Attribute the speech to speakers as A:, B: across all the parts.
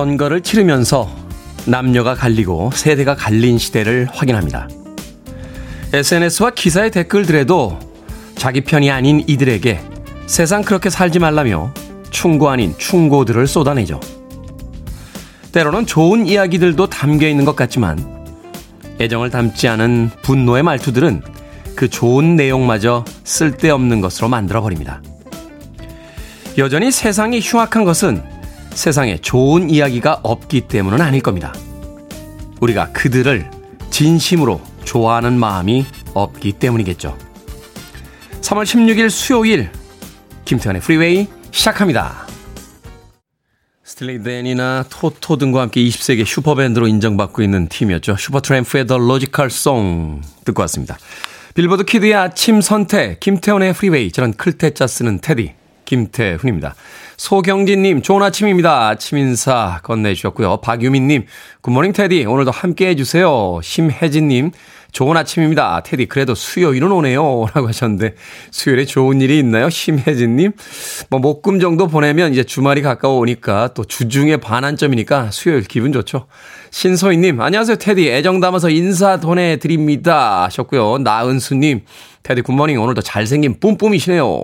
A: 선거를 치르면서 남녀가 갈리고 세대가 갈린 시대를 확인합니다. SNS와 기사의 댓글들에도 자기 편이 아닌 이들에게 세상 그렇게 살지 말라며 충고 아닌 충고들을 쏟아내죠. 때로는 좋은 이야기들도 담겨 있는 것 같지만 애정을 담지 않은 분노의 말투들은 그 좋은 내용마저 쓸데없는 것으로 만들어버립니다. 여전히 세상이 흉악한 것은 세상에 좋은 이야기가 없기 때문은 아닐 겁니다. 우리가 그들을 진심으로 좋아하는 마음이 없기 때문이겠죠. 3월 16일 수요일 김태훈의 Freeway 시작합니다. Steely Dan이나 Toto 등과 함께 20세기 슈퍼밴드로 인정받고 있는 팀이었죠. Supertramp의 The Logical Song 듣고 왔습니다. Billboard Kid의 아침 선택, 김태훈의 Freeway, 저는 클 태 자 쓰는 테디, 김태훈입니다. 소경진님, 좋은 아침입니다. 아침 인사 건네주셨고요. 박유민님, 굿모닝 테디, 오늘도 함께 해주세요. 심혜진님, 좋은 아침입니다. 테디, 그래도 수요일은 오네요. 라고 하셨는데, 수요일에 좋은 일이 있나요? 심혜진님? 뭐, 목금 정도 보내면 이제 주말이 가까워 오니까 또 주중에 반환점이니까 수요일 기분 좋죠. 신소희님, 안녕하세요. 테디, 애정 담아서 인사 보내드립니다. 하셨고요. 나은수님, 테디 굿모닝 오늘도 잘생긴 뿜뿜이시네요.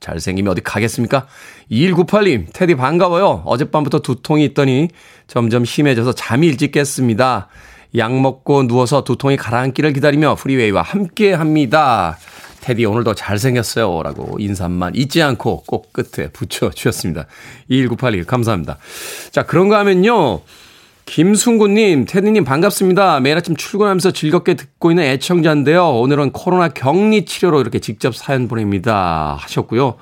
A: 잘생김이 어디 가겠습니까? 2198님, 테디 반가워요. 어젯밤부터 두통이 있더니 점점 심해져서 잠이 일찍 깼습니다. 약 먹고 누워서 두통이 가라앉기를 기다리며 프리웨이와 함께 합니다. 테디 오늘도 잘생겼어요. 라고 인사만 잊지 않고 꼭 끝에 붙여주셨습니다. 2198님 감사합니다. 자, 그런가 하면요. 김순구님, 테디님 반갑습니다. 매일 아침 출근하면서 즐겁게 듣고 있는 애청자인데요. 오늘은 코로나 격리 치료로 이렇게 직접 사연 보냅니다. 하셨고요.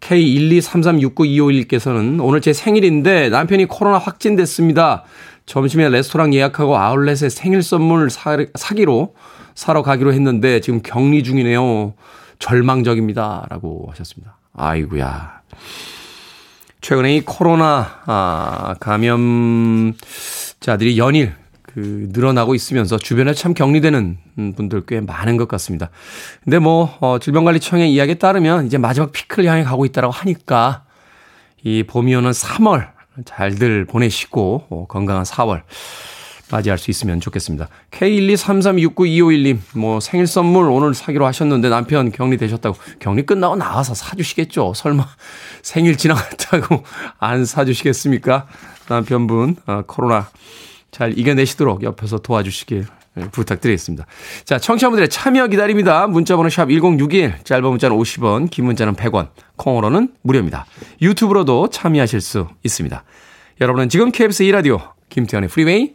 A: K123369251께서는 오늘 제 생일인데 남편이 코로나 확진됐습니다. 점심에 레스토랑 예약하고 아울렛에 생일 선물 사, 사기로 사러 가기로 했는데 지금 격리 중이네요. 절망적입니다. 라고 하셨습니다. 아이구야. 최근에 이 코로나 아, 감염자들이 연일 그 늘어나고 있으면서 주변에 참 격리되는 분들 꽤 많은 것 같습니다. 근데 뭐 어, 질병관리청의 이야기에 따르면 이제 마지막 피크를 향해 가고 있다라고 하니까 이 봄이 오는 3월 잘들 보내시고 어, 건강한 4월 맞이할 수 있으면 좋겠습니다. K123369251님, 뭐 생일 선물 오늘 사기로 하셨는데 남편 격리 되셨다고 격리 끝나고 나와서 사주시겠죠. 설마 생일 지나갔다고 안 사주시겠습니까? 남편분, 어, 코로나 잘 이겨내시도록 옆에서 도와주시길 부탁드리겠습니다. 자, 청취자분들의 참여 기다립니다. 문자번호 샵 1061, 짧은 문자는 50원, 긴 문자는 100원, 콩으로는 무료입니다. 유튜브로도 참여하실 수 있습니다. 여러분은 지금 KBS 2라디오 김태훈의 Freeway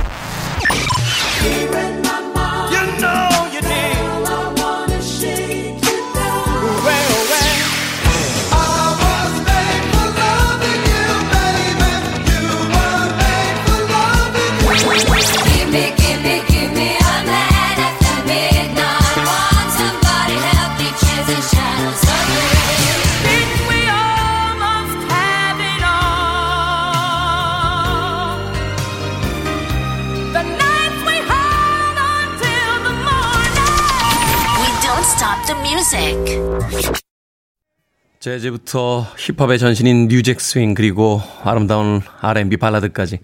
A: 재즈부터 힙합의 전신인 New Jack Swing 그리고 아름다운 R&B 발라드까지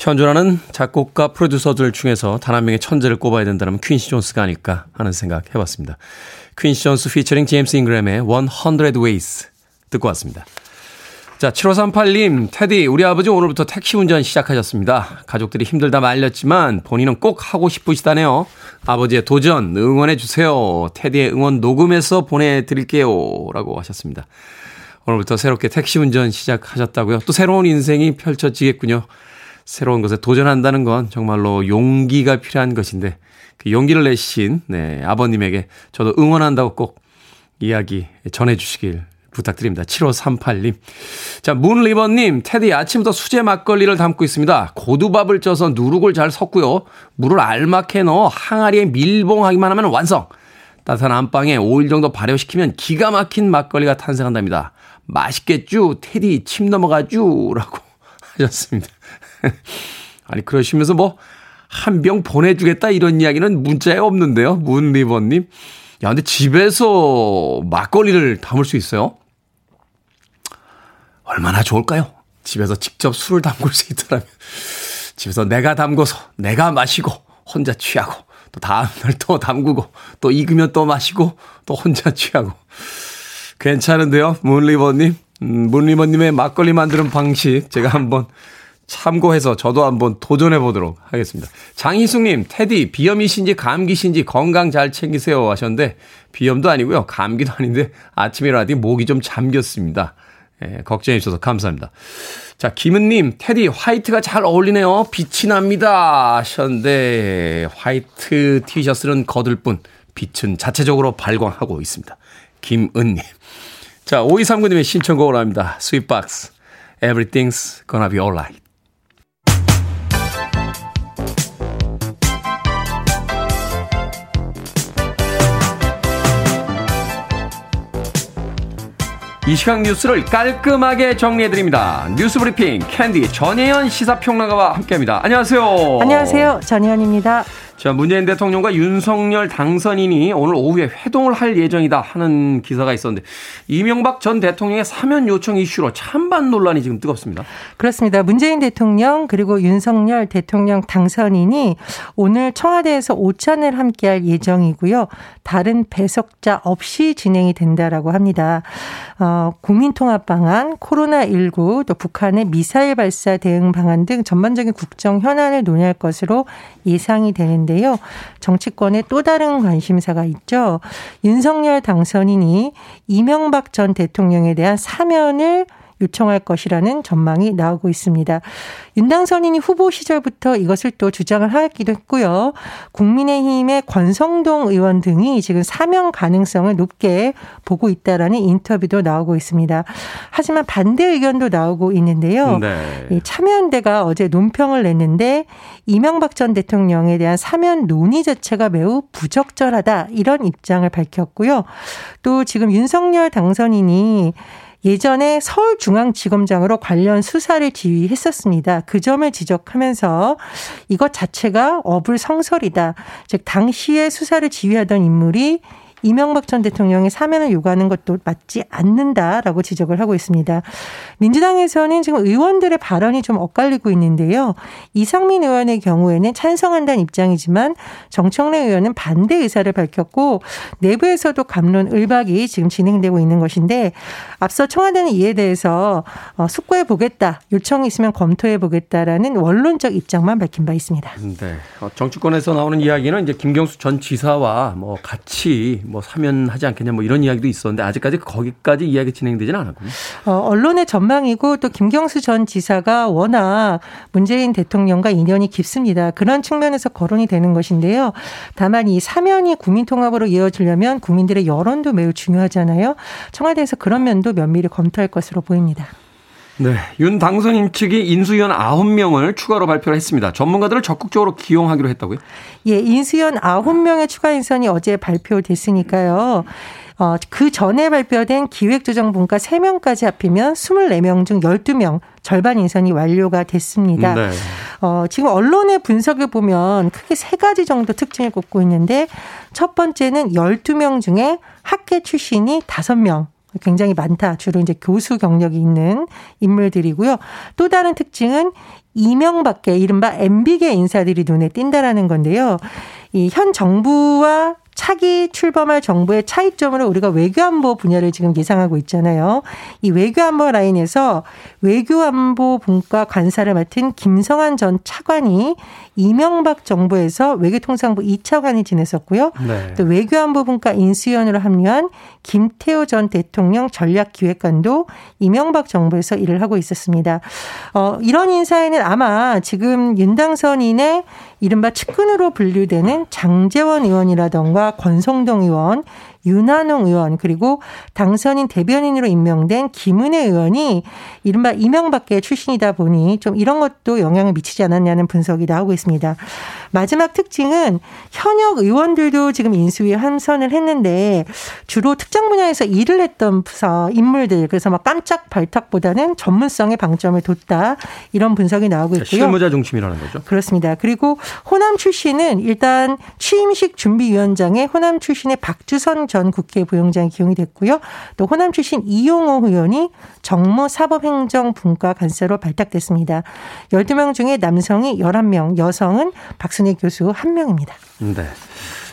A: 현존하는 작곡가 프로듀서들 중에서 단 한 명의 천재를 꼽아야 된다면 퀸시 존스가 아닐까 하는 생각 해봤습니다. 퀸시 존스 피처링 제임스 잉그램의 100 Ways 듣고 왔습니다. 자, 7538님, 테디, 우리 아버지 오늘부터 택시 운전 시작하셨습니다. 가족들이 힘들다 말렸지만 본인은 꼭 하고 싶으시다네요. 아버지의 도전 응원해주세요. 테디의 응원 녹음해서 보내드릴게요. 라고 하셨습니다. 오늘부터 새롭게 택시 운전 시작하셨다고요. 또 새로운 인생이 펼쳐지겠군요. 새로운 것에 도전한다는 건 정말로 용기가 필요한 것인데 그 용기를 내신 네, 아버님에게 저도 응원한다고 꼭 이야기 전해주시길 부탁드립니다. 7538님. 자, 문리버님, 테디 아침부터 수제 막걸리를 담고 있습니다. 고두밥을 쪄서 누룩을 잘 섞고요. 물을 알맞게 넣어 항아리에 밀봉하기만 하면 완성. 따뜻한 안방에 5일 정도 발효시키면 기가 막힌 막걸리가 탄생한답니다. 맛있겠죠? 테디 침 넘어가죠? 라고 하셨습니다. 아니, 그러시면서 뭐, 한 병 보내주겠다 이런 이야기는 문자에 없는데요. 문리버님. 야, 근데 집에서 막걸리를 담을 수 있어요? 얼마나 좋을까요? 집에서 직접 술을 담글 수 있더라면. 집에서 내가 담궈서 내가 마시고 혼자 취하고 또 다음날 또 담그고 또 익으면 또 마시고 또 혼자 취하고. 괜찮은데요? 문리버님? 음, 문리버님의 막걸리 만드는 방식 제가 한번 참고해서 저도 한번 도전해 보도록 하겠습니다. 장희숙님, 테디, 비염이신지 감기신지 건강 잘 챙기세요 하셨는데, 비염도 아니고요. 감기도 아닌데, 아침에 일어나더니 목이 좀 잠겼습니다. 예, 걱정해 주셔서 감사합니다. 자, 김은님, 테디, 화이트가 잘 어울리네요. 빛이 납니다. 하셨는데, 화이트 티셔츠는 거들 뿐, 빛은 자체적으로 발광하고 있습니다. 김은님. 자, 5239님의 신청곡을 합니다. 스윗박스. Everything's gonna be alright. 이 시각 뉴스를 깔끔하게 정리해드립니다. 뉴스 브리핑 캔디 전혜연 시사평론가와 함께합니다. 안녕하세요.
B: 안녕하세요. 전혜연입니다.
A: 자, 문재인 대통령과 윤석열 당선인이 오늘 오후에 회동을 할 예정이다 하는 기사가 있었는데 이명박 전 대통령의 사면 요청 이슈로 찬반 논란이 지금 뜨겁습니다.
B: 그렇습니다. 문재인 대통령 그리고 윤석열 대통령 당선인이 오늘 청와대에서 오찬을 함께할 예정이고요. 다른 배석자 없이 진행이 된다라고 합니다. 어, 국민통합 방안, 코로나 19, 또 북한의 미사일 발사 대응 방안 등 전반적인 국정 현안을 논의할 것으로 예상이 되는데 요. 정치권의 또 다른 관심사가 있죠. 윤석열 당선인이 이명박 전 대통령에 대한 사면을 요청할 것이라는 전망이 나오고 있습니다. 윤당선인이 후보 시절부터 이것을 또 주장을 하기도 했고요. 국민의힘의 권성동 의원 등이 지금 사면 가능성을 높게 보고 있다라는 인터뷰도 나오고 있습니다. 하지만 반대 의견도 나오고 있는데요. 네. 참여연대가 어제 논평을 냈는데 이명박 전 대통령에 대한 사면 논의 자체가 매우 부적절하다 이런 입장을 밝혔고요. 또 지금 윤석열 당선인이 예전에 서울중앙지검장으로 관련 수사를 지휘했었습니다. 그 점을 지적하면서 이것 자체가 어불성설이다. 즉 당시에 수사를 지휘하던 인물이 이명박 전 대통령이 사면을 요구하는 것도 맞지 않는다라고 지적을 하고 있습니다. 민주당에서는 지금 의원들의 발언이 좀 엇갈리고 있는데요. 이상민 의원의 경우에는 찬성한다는 입장이지만 정청래 의원은 반대 의사를 밝혔고 내부에서도 감론 을박이 지금 진행되고 있는 것인데 앞서 청와대는 이에 대해서 어, 숙고해 보겠다, 요청이 있으면 검토해 보겠다라는 원론적 입장만 밝힌 바 있습니다.
A: 네. 어, 정치권에서 나오는 이야기는 이제 김경수 전 지사와 뭐 같이 뭐 사면하지 않겠냐 뭐 이런 이야기도 있었는데 아직까지 거기까지 이야기 진행되지는 않았군요.
B: 어, 언론의 전망이고 또 김경수 전 지사가 워낙 문재인 대통령과 인연이 깊습니다. 그런 측면에서 거론이 되는 것인데요. 다만 이 사면이 국민 통합으로 이어지려면 국민들의 여론도 매우 중요하잖아요. 청와대에서 그런 면도 면밀히 검토할 것으로 보입니다.
A: 네. 윤 당선인 측이 인수위원 9명을 추가로 발표를 했습니다. 전문가들을 적극적으로 기용하기로 했다고요?
B: 예, 인수위원 9명의 추가 인선이 어제 발표됐으니까요. 어, 그 전에 발표된 기획조정분과 3명까지 합히면 24명 중 12명, 절반 인선이 완료가 됐습니다. 네. 어, 지금 언론의 분석을 보면 크게 세 가지 정도 특징을 꼽고 있는데 첫 번째는 12명 중에 학계 출신이 5명, 굉장히 많다. 주로 이제 교수 경력이 있는 인물들이고요. 또 다른 특징은 이명밖에 이른바 MB계 인사들이 눈에 띈다라는 건데요. 이 현 정부와 차기 출범할 정부의 차이점으로 우리가 외교안보 분야를 지금 예상하고 있잖아요. 이 외교안보 라인에서 외교안보 분과 관사를 맡은 김성한 전 차관이 이명박 정부에서 외교통상부 2차관이 지냈었고요. 네. 또 외교안보 분과 인수위원으로 합류한 김태호 전 대통령 전략기획관도 이명박 정부에서 일을 하고 있었습니다. 어, 이런 인사에는 아마 지금 윤당선인의 이른바 측근으로 분류되는 장재원 의원이라던가 권성동 의원, 윤한홍 의원 그리고 당선인 대변인으로 임명된 김은혜 의원이 이른바 이명박계 출신이다 보니 좀 이런 것도 영향을 미치지 않았냐는 분석이 나오고 있습니다. 마지막 특징은 현역 의원들도 지금 인수위에 함선을 했는데 주로 특정 분야에서 일을 했던 부서 인물들 그래서 막 깜짝 발탁보다는 전문성에 방점을 뒀다 이런 분석이 나오고 있고요.
A: 실무자 중심이라는 거죠.
B: 그렇습니다. 그리고 호남 출신은 일단 취임식 준비위원장에 호남 출신의 박주선 전 국회 부용장이 기용이 됐고요. 또 호남 출신 이용호 의원이 정무 사법행정분과 간사로 발탁됐습니다. 12명 중에 남성이 11명, 여성은 박순희 교수 1명입니다.
A: 네.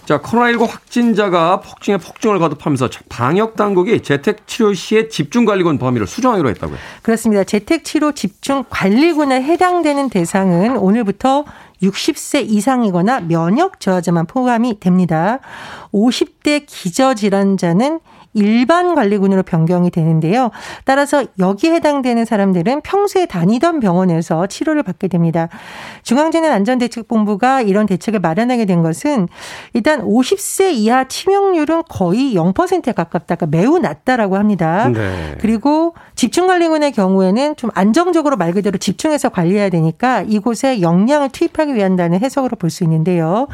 A: 자, 코로나19 확진자가 폭증에 폭증을 거듭하면서 방역 당국이 재택 치료 시에 집중 관리군 범위를 수정하기로 했다고요.
B: 그렇습니다. 재택 치료 집중 관리군에 해당되는 대상은 오늘부터 60세 이상이거나 면역 저하자만 포함이 됩니다. 50대 기저질환자는 일반 관리군으로 변경이 되는데요. 따라서 여기에 해당되는 사람들은 평소에 다니던 병원에서 치료를 받게 됩니다. 중앙재난안전대책본부가 이런 대책을 마련하게 된 것은 일단 50세 이하 치명률은 거의 0%에 가깝다. 가 매우 낮다라고 합니다. 네. 그리고 집중관리군의 경우에는 좀 안정적으로 말 그대로 집중해서 관리해야 되니까 이곳에 역량을 투입하기 위한다는 해석으로 볼 수 있는데요.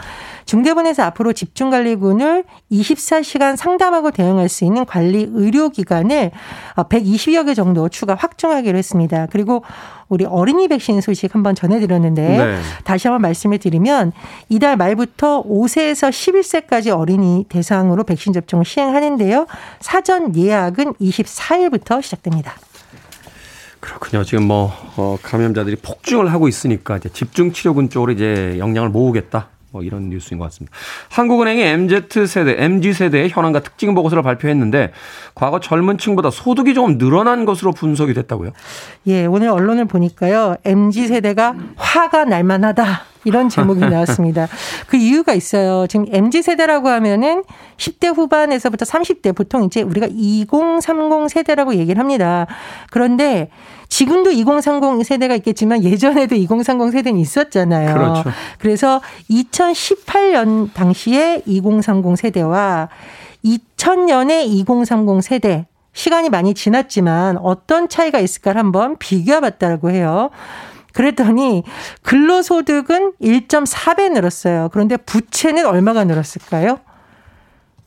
B: 중대본에서 앞으로 집중관리군을 24시간 상담하고 대응할 수 있는 관리 의료기관을 120여 개 정도 추가 확충하기로 했습니다. 그리고 우리 어린이 백신 소식 한번 전해드렸는데 네. 다시 한번 말씀을 드리면 이달 말부터 5세에서 11세까지 어린이 대상으로 백신 접종을 시행하는데요. 사전 예약은 24일부터 시작됩니다.
A: 그렇군요. 지금 뭐 어, 감염자들이 폭증을 하고 있으니까 이제 집중 치료군 쪽으로 이제 역량을 모으겠다. 뭐 이런 뉴스인 것 같습니다. 한국은행이 MZ세대, MG세대의 현황과 특징 보고서를 발표했는데 과거 젊은 층보다 소득이 조금 늘어난 것으로 분석이 됐다고요?
B: 예, 오늘 언론을 보니까요. MG세대가 화가 날 만하다. 이런 제목이 나왔습니다. 그 이유가 있어요. 지금 MZ 세대라고 하면은 10대 후반에서부터 30대 보통 이제 우리가 2030 세대라고 얘기를 합니다. 그런데 지금도 2030 세대가 있겠지만 예전에도 2030 세대는 있었잖아요. 그렇죠. 그래서 2018년 당시에 2030 세대와 2000년에 2030 세대 시간이 많이 지났지만 어떤 차이가 있을까를 한번 비교해 봤다고 해요. 그랬더니 근로소득은 1.4배 늘었어요. 그런데 부채는 얼마가 늘었을까요?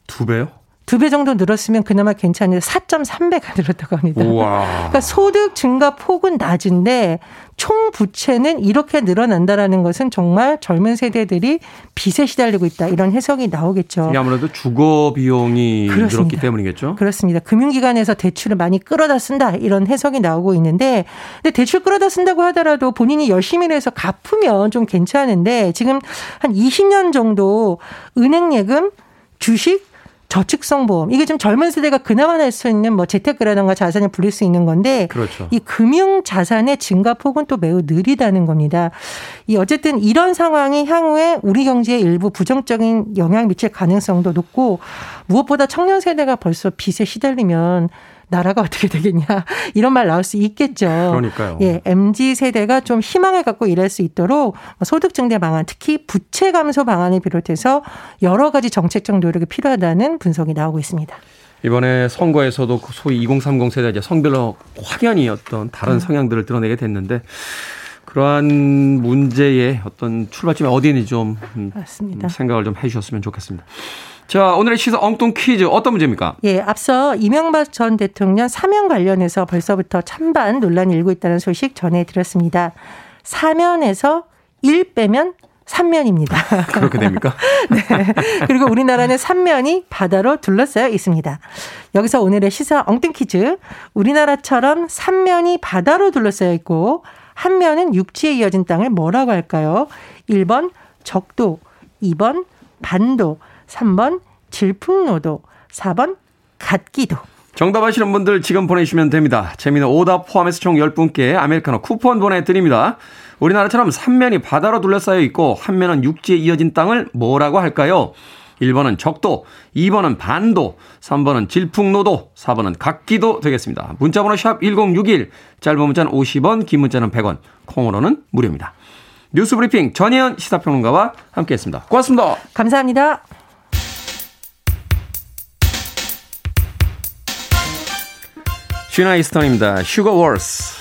A: 두 배요?
B: 두 배 정도 늘었으면 그나마 괜찮은데 4.3배가 늘었다고 합니다. 우와. 그러니까 소득 증가 폭은 낮은데 총 부채는 이렇게 늘어난다라는 것은 정말 젊은 세대들이 빚에 시달리고 있다 이런 해석이 나오겠죠.
A: 아무래도 주거 비용이 그렇습니다. 늘었기 때문이겠죠.
B: 그렇습니다. 금융기관에서 대출을 많이 끌어다 쓴다 이런 해석이 나오고 있는데 근데 대출 끌어다 쓴다고 하더라도 본인이 열심히 해서 갚으면 좀 괜찮은데 지금 한 20년 정도 은행 예금 주식 저축성 보험 이게 좀 젊은 세대가 그나마 할수 있는 뭐 재테크라든가 자산을 불릴 수 있는 건데 그렇죠. 이 금융 자산의 증가 폭은 또 매우 느리다는 겁니다. 이 어쨌든 이런 상황이 향후에 우리 경제에 일부 부정적인 영향을 미칠 가능성도 높고 무엇보다 청년 세대가 벌써 빚에 시달리면 나라가 어떻게 되겠냐 이런 말 나올 수 있겠죠.
A: 그러니까요.
B: 예, MZ 세대가 좀 희망을 갖고 일할 수 있도록 소득 증대 방안, 특히 부채 감소 방안을 비롯해서 여러 가지 정책적 노력이 필요하다는 분석이 나오고 있습니다.
A: 이번에 선거에서도 그 소위 2030 세대 이제 성별로 확연히 어떤 다른 음. 성향들을 드러내게 됐는데 그러한 문제의 어떤 출발점이 어디인지 좀 음, 맞습니다. 생각을 좀 해주셨으면 좋겠습니다. 자, 오늘의 시사 엉뚱 퀴즈 어떤 문제입니까?
B: 예, 앞서 이명박 전 대통령 사면 관련해서 벌써부터 찬반 논란이 일고 있다는 소식 전해드렸습니다. 사면에서 1 빼면 3면입니다.
A: 그렇게 됩니까?
B: 네. 그리고 우리나라는 3면이 바다로 둘러싸여 있습니다. 여기서 오늘의 시사 엉뚱 퀴즈. 우리나라처럼 3면이 바다로 둘러싸여 있고 한 면은 육지에 이어진 땅을 뭐라고 할까요? 1번 적도, 2번 반도, 3번 질풍노도, 4번 갓기도.
A: 정답 아시는 분들 지금 보내주시면 됩니다. 재미는 오답 포함해서 총 10분께 아메리카노 쿠폰 보내드립니다. 우리나라처럼 3면이 바다로 둘러싸여 있고 한 면은 육지에 이어진 땅을 뭐라고 할까요? 1번은 적도, 2번은 반도, 3번은 질풍노도, 4번은 각기도 되겠습니다. 문자번호 샵 1061, 짧은 문자는 50원, 긴 문자는 100원, 콩으로는 무료입니다. 뉴스브리핑 전혜연 시사평론가와 함께했습니다. 고맙습니다.
B: 감사합니다.
A: 슈나 이스턴입니다. 슈거 월스.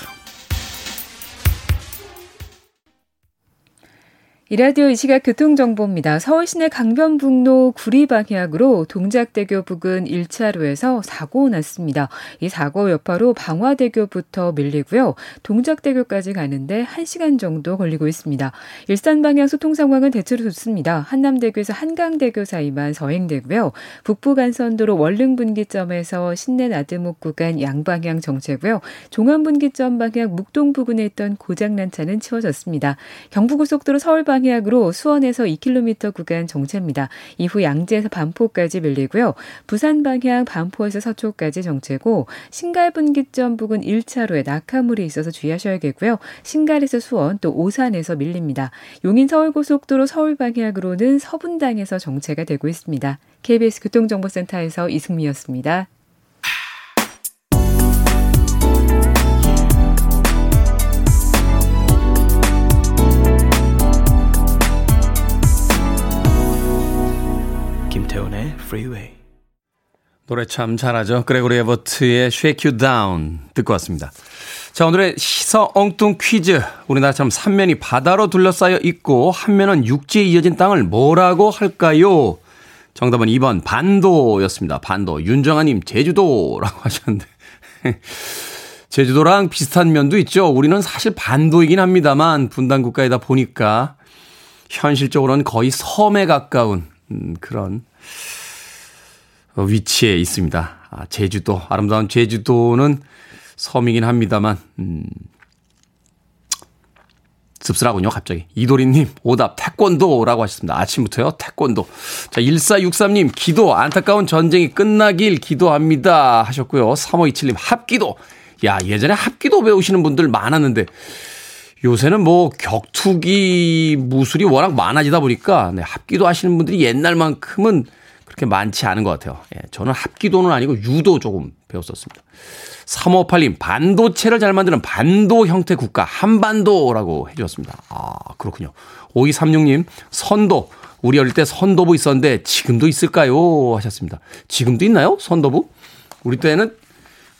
C: 이라디오 이 시각 교통정보입니다. 서울 시내 강변북로 구리 방향으로 동작대교 부근 1차로에서 사고 났습니다. 이 사고 여파로 방화대교부터 밀리고요. 동작대교까지 가는데 1시간 정도 걸리고 있습니다. 일산 방향 소통 상황은 대체로 좋습니다. 한남대교에서 한강대교 사이만 서행되고요. 북부간선도로 월릉분기점에서 신내 나드목 구간 양방향 정체고요. 종암분기점 방향 묵동 부근에 있던 고장난 차는 치워졌습니다. 경부고속도로 서울 방향 방향으로 수원에서 2km 구간 정체입니다. 이후 양재에서 반포까지 밀리고요. 부산 방향 반포에서 서초까지 정체고 신갈분기점 부근 1차로에 낙하물이 있어서 주의하셔야겠고요. 신갈에서 수원 또 오산에서 밀립니다. 용인 서울고속도로 서울 방향으로는 서분당에서 정체가 되고 있습니다. KBS 교통정보센터에서 이승미였습니다.
A: Freeway. 노래 참 잘하죠. 그레고리 에버트의 Shake You Down 듣고 왔습니다. 자, 오늘의 시서 엉뚱 퀴즈. 우리나라처럼 삼면이 바다로 둘러싸여 있고 한 면은 육지에 이어진 땅을 뭐라고 할까요? 정답은 2번 반도였습니다. 반도. 윤정아님 제주도라고 하셨는데. 제주도랑 비슷한 면도 있죠. 우리는 사실 반도이긴 합니다만 분단 국가이다 보니까 현실적으로는 거의 섬에 가까운 음, 그런 위치에 있습니다. 아, 제주도, 아름다운 제주도는 섬이긴 합니다만, 음, 씁쓸하군요, 갑자기. 이도리님, 오답, 태권도라고 하셨습니다. 아침부터요, 태권도. 자, 1463님, 기도, 안타까운 전쟁이 끝나길 기도합니다. 하셨고요. 3527님, 합기도. 야, 예전에 합기도 배우시는 분들 많았는데, 요새는 뭐 격투기 무술이 워낙 많아지다 보니까, 네, 합기도 하시는 분들이 옛날만큼은 그렇게 많지 않은 것 같아요. 예, 저는 합기도는 아니고 유도 조금 배웠었습니다. 3558님, 반도체를 잘 만드는 반도 형태 국가, 한반도라고 해주셨습니다. 아, 그렇군요. 5236님, 선도. 우리 어릴 때 선도부 있었는데 지금도 있을까요? 하셨습니다. 지금도 있나요? 선도부? 우리 때는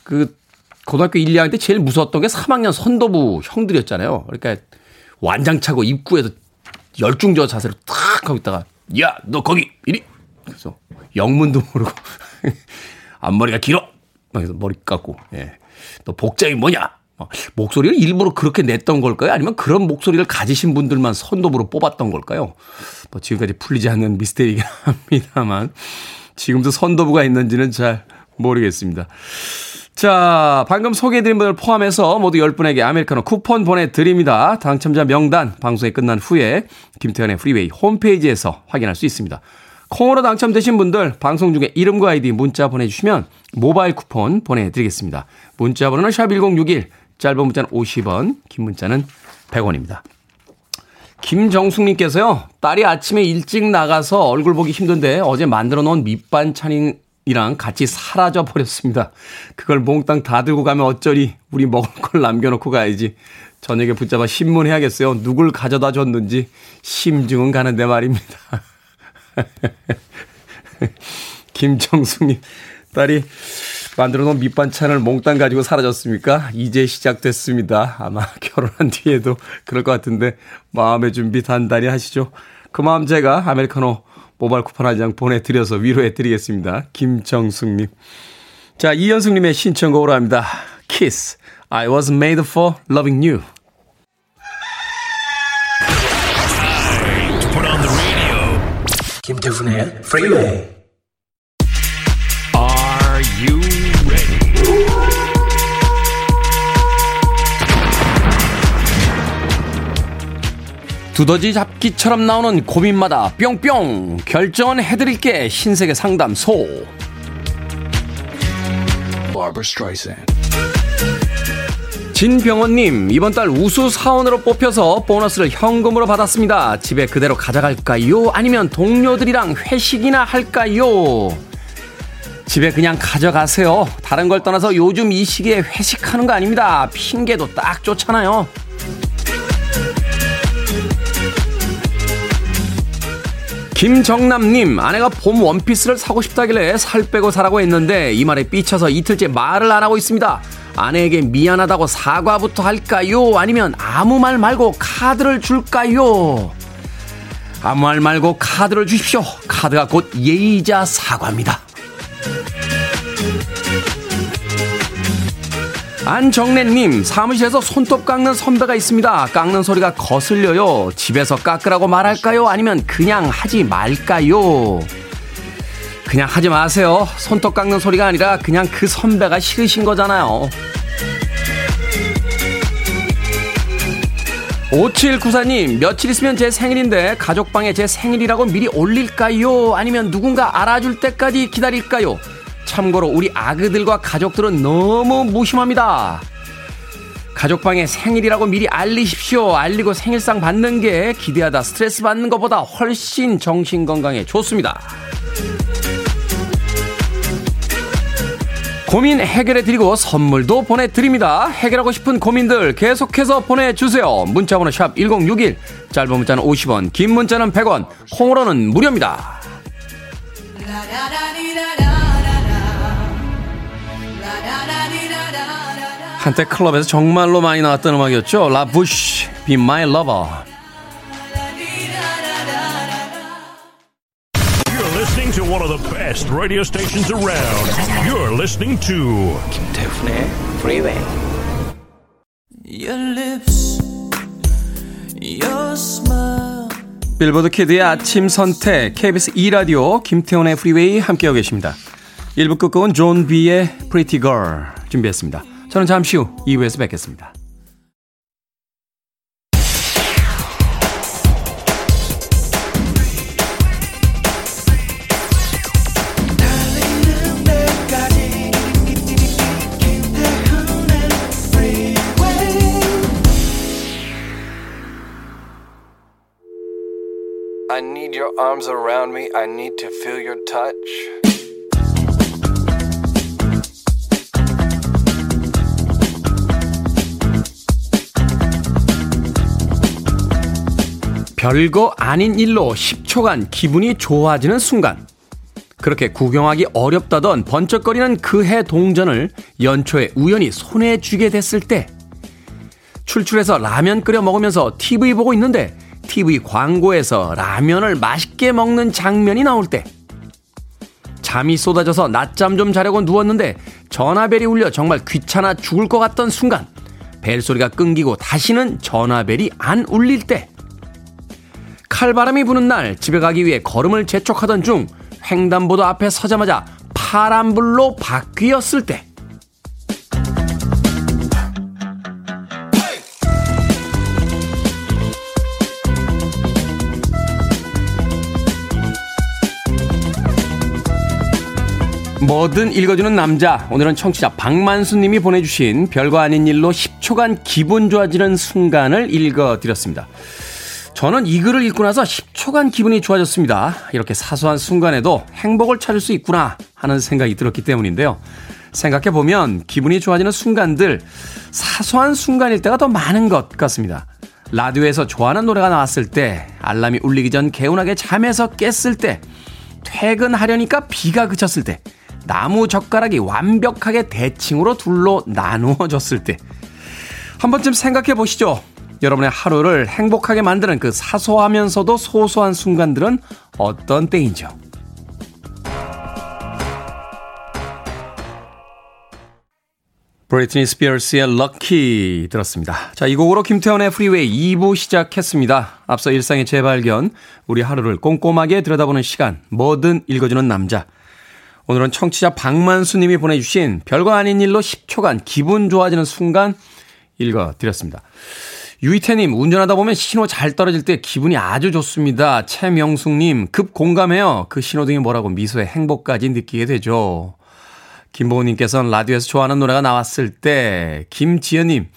A: 그 고등학교 1, 2학년 때 제일 무서웠던 게 3학년 선도부 형들이었잖아요. 그러니까 완장차고 입구에서 열중저 자세로 탁 하고 있다가 야, 너 거기 이리 그래서 영문도 모르고 앞머리가 길어. 그래서 머리 깎고 예. 너 복장이 뭐냐? 목소리를 일부러 그렇게 냈던 걸까요? 아니면 그런 목소리를 가지신 분들만 선도부로 뽑았던 걸까요? 뭐 지금까지 풀리지 않는 미스테리긴 합니다만 지금도 선도부가 있는지는 잘 모르겠습니다. 자, 방금 소개해드린 분들 포함해서 모두 10분에게 아메리카노 쿠폰 보내드립니다. 당첨자 명단 방송이 끝난 후에 김태훈의 프리웨이 홈페이지에서 확인할 수 있습니다. 콩으로 당첨되신 분들 방송 중에 이름과 아이디 문자 보내주시면 모바일 쿠폰 보내드리겠습니다. 문자 번호는 샵1061 짧은 문자는 50원 긴 문자는 100원입니다. 김정숙님께서요 딸이 아침에 일찍 나가서 얼굴 보기 힘든데 어제 만들어 놓은 밑반찬이랑 같이 사라져 버렸습니다. 그걸 몽땅 다 들고 가면 어쩌리 우리 먹을 걸 남겨놓고 가야지. 저녁에 붙잡아 신문해야겠어요. 누굴 가져다 줬는지 심증은 가는데 말입니다. 김정숙님, 딸이 만들어 놓은 밑반찬을 몽땅 가지고 사라졌습니까? 이제 시작됐습니다. 아마 결혼한 뒤에도 그럴 것 같은데 마음의 준비 단단히 하시죠. 그 마음 제가 아메리카노 모바일 쿠폰 한 장 보내드려서 위로해 드리겠습니다. 김정숙님. 자, 이현숙님의 신청곡으로 합니다. Kiss. I was made for loving you. 김태훈의 프리웨이. Are you ready? 두더지 잡기처럼 나오는 고민마다 뿅뿅 결정은 해드릴게 흰색의 상담소. Barbara Streisand 진병원님, 이번 달 우수 사원으로 뽑혀서 보너스를 현금으로 받았습니다. 집에 그대로 가져갈까요? 아니면 동료들이랑 회식이나 할까요? 집에 그냥 가져가세요. 다른 걸 떠나서 요즘 이 시기에 회식하는 거 아닙니다. 핑계도 딱 좋잖아요. 김정남님, 아내가 봄 원피스를 사고 싶다길래 살 빼고 사라고 했는데 이 말에 삐쳐서 이틀째 말을 안 하고 있습니다. 아내에게 미안하다고 사과부터 할까요? 아니면 아무 말 말고 카드를 줄까요? 아무 말 말고 카드를 주십시오. 카드가 곧 예의자 사과입니다. 안정래님, 사무실에서 손톱 깎는 선배가 있습니다. 깎는 소리가 거슬려요. 집에서 깎으라고 말할까요? 아니면 그냥 하지 말까요? 그냥 하지 마세요. 손톱 깎는 소리가 아니라 그냥 그 선배가 싫으신 거잖아요. 5794님, 며칠 있으면 제 생일인데 가족방에 제 생일이라고 미리 올릴까요? 아니면 누군가 알아줄 때까지 기다릴까요? 참고로 우리 아그들과 가족들은 너무 무심합니다. 가족방에 생일이라고 미리 알리십시오. 알리고 생일상 받는 게 기대하다 스트레스 받는 것보다 훨씬 정신 건강에 좋습니다. 고민 해결해 드리고 선물도 보내 드립니다. 해결하고 싶은 고민들 계속해서 보내 주세요. 문자 번호 샵 1061, 짧은 문자는 50원, 긴 문자는 100원, 콩으로는 무료입니다. 한때 클럽에서 정말로 많이 나왔던 음악이었죠. 라부쉬, Be My Lover.
D: You're listening to one of the best radio stations around. You're listening to
A: 김태훈의 Freeway.
E: Your lips, your smile.
A: 빌보드 키드의 아침 선택 KBS 2 라디오 김태훈의 프리웨이 함께하고 계십니다. 1부 끝곡은 존 비의 Pretty Girl 준비했습니다. 저는 잠시 후 2부에서 뵙겠습니다. 별거 아닌 일로 10초간 기분이 좋아지는 순간. 그렇게 구경하기 어렵다던 번쩍거리는 그 해 동전을 연초에 우연히 손에 쥐게 됐을 때. 출출해서 라면 끓여 먹으면서 TV 보고 있는데 TV 광고에서 라면을 맛있게 먹는 장면이 나올 때. 잠이 쏟아져서 낮잠 좀 자려고 누웠는데 전화벨이 울려 정말 귀찮아 죽을 것 같던 순간. 벨소리가 끊기고 다시는 전화벨이 안 울릴 때. 칼바람이 부는 날 집에 가기 위해 걸음을 재촉하던 중 횡단보도 앞에 서자마자 파란불로 바뀌었을 때 뭐든 읽어주는 남자 오늘은 청취자 박만수 님이 보내주신 별거 아닌 일로 10초간 기분 좋아지는 순간을 읽어드렸습니다. 저는 이 글을 읽고 나서 10초간 기분이 좋아졌습니다. 이렇게 사소한 순간에도 행복을 찾을 수 있구나 하는 생각이 들었기 때문인데요. 생각해보면 기분이 좋아지는 순간들, 사소한 순간일 때가 더 많은 것 같습니다. 라디오에서 좋아하는 노래가 나왔을 때, 알람이 울리기 전 개운하게 잠에서 깼을 때, 퇴근하려니까 비가 그쳤을 때, 나무 젓가락이 완벽하게 대칭으로 둘로 나누어졌을 때, 한 번쯤 생각해 보시죠. 여러분의 하루를 행복하게 만드는 그 사소하면서도 소소한 순간들은 어떤 때인지요? 브리트니 스피어스의 Lucky 들었습니다. 자, 이 곡으로 김태훈의 프리웨이 2부 시작했습니다. 앞서 일상의 재발견, 우리 하루를 꼼꼼하게 들여다보는 시간, 뭐든 읽어주는 남자. 오늘은 청취자 박만수 님이 보내주신 별거 아닌 일로 10초간 기분 좋아지는 순간 읽어드렸습니다. 유이태님, 운전하다 보면 신호 잘 떨어질 때 기분이 아주 좋습니다. 최명숙님, 급 공감해요. 그 신호등이 뭐라고 미소의 행복까지 느끼게 되죠. 김보우님께서는 라디오에서 좋아하는 노래가 나왔을 때, 김지연님,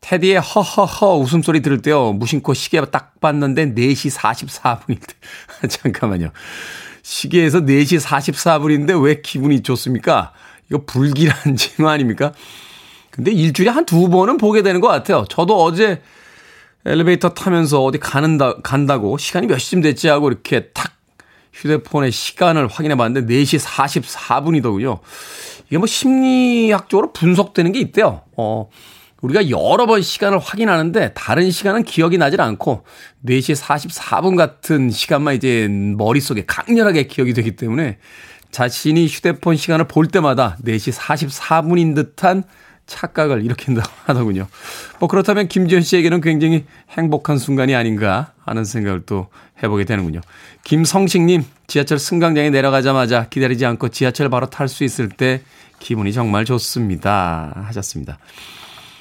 A: 테디의 허허허 웃음소리 들을 때요, 무심코 시계 딱 봤는데 4시 44분일 때. 잠깐만요. 시계에서 4시 44분인데 왜 기분이 좋습니까? 이거 불길한 징후 아닙니까? 근데 일주일에 한 두 번은 보게 되는 것 같아요. 저도 어제 엘리베이터 타면서 어디 가는다, 간다고 시간이 몇 시쯤 됐지 하고 이렇게 탁 휴대폰의 시간을 확인해 봤는데 4시 44분이더군요. 이게 뭐 심리학적으로 분석되는 게 있대요. 어, 우리가 여러 번 시간을 확인하는데 다른 시간은 기억이 나질 않고 4시 44분 같은 시간만 이제 머릿속에 강렬하게 기억이 되기 때문에 자신이 휴대폰 시간을 볼 때마다 4시 44분인 듯한 착각을 일으킨다고 하더군요. 뭐 그렇다면 김지현 씨에게는 굉장히 행복한 순간이 아닌가 하는 생각을 또 해보게 되는군요. 김성식님, 지하철 승강장에 내려가자마자 기다리지 않고 지하철 바로 탈 수 있을 때 기분이 정말 좋습니다. 하셨습니다.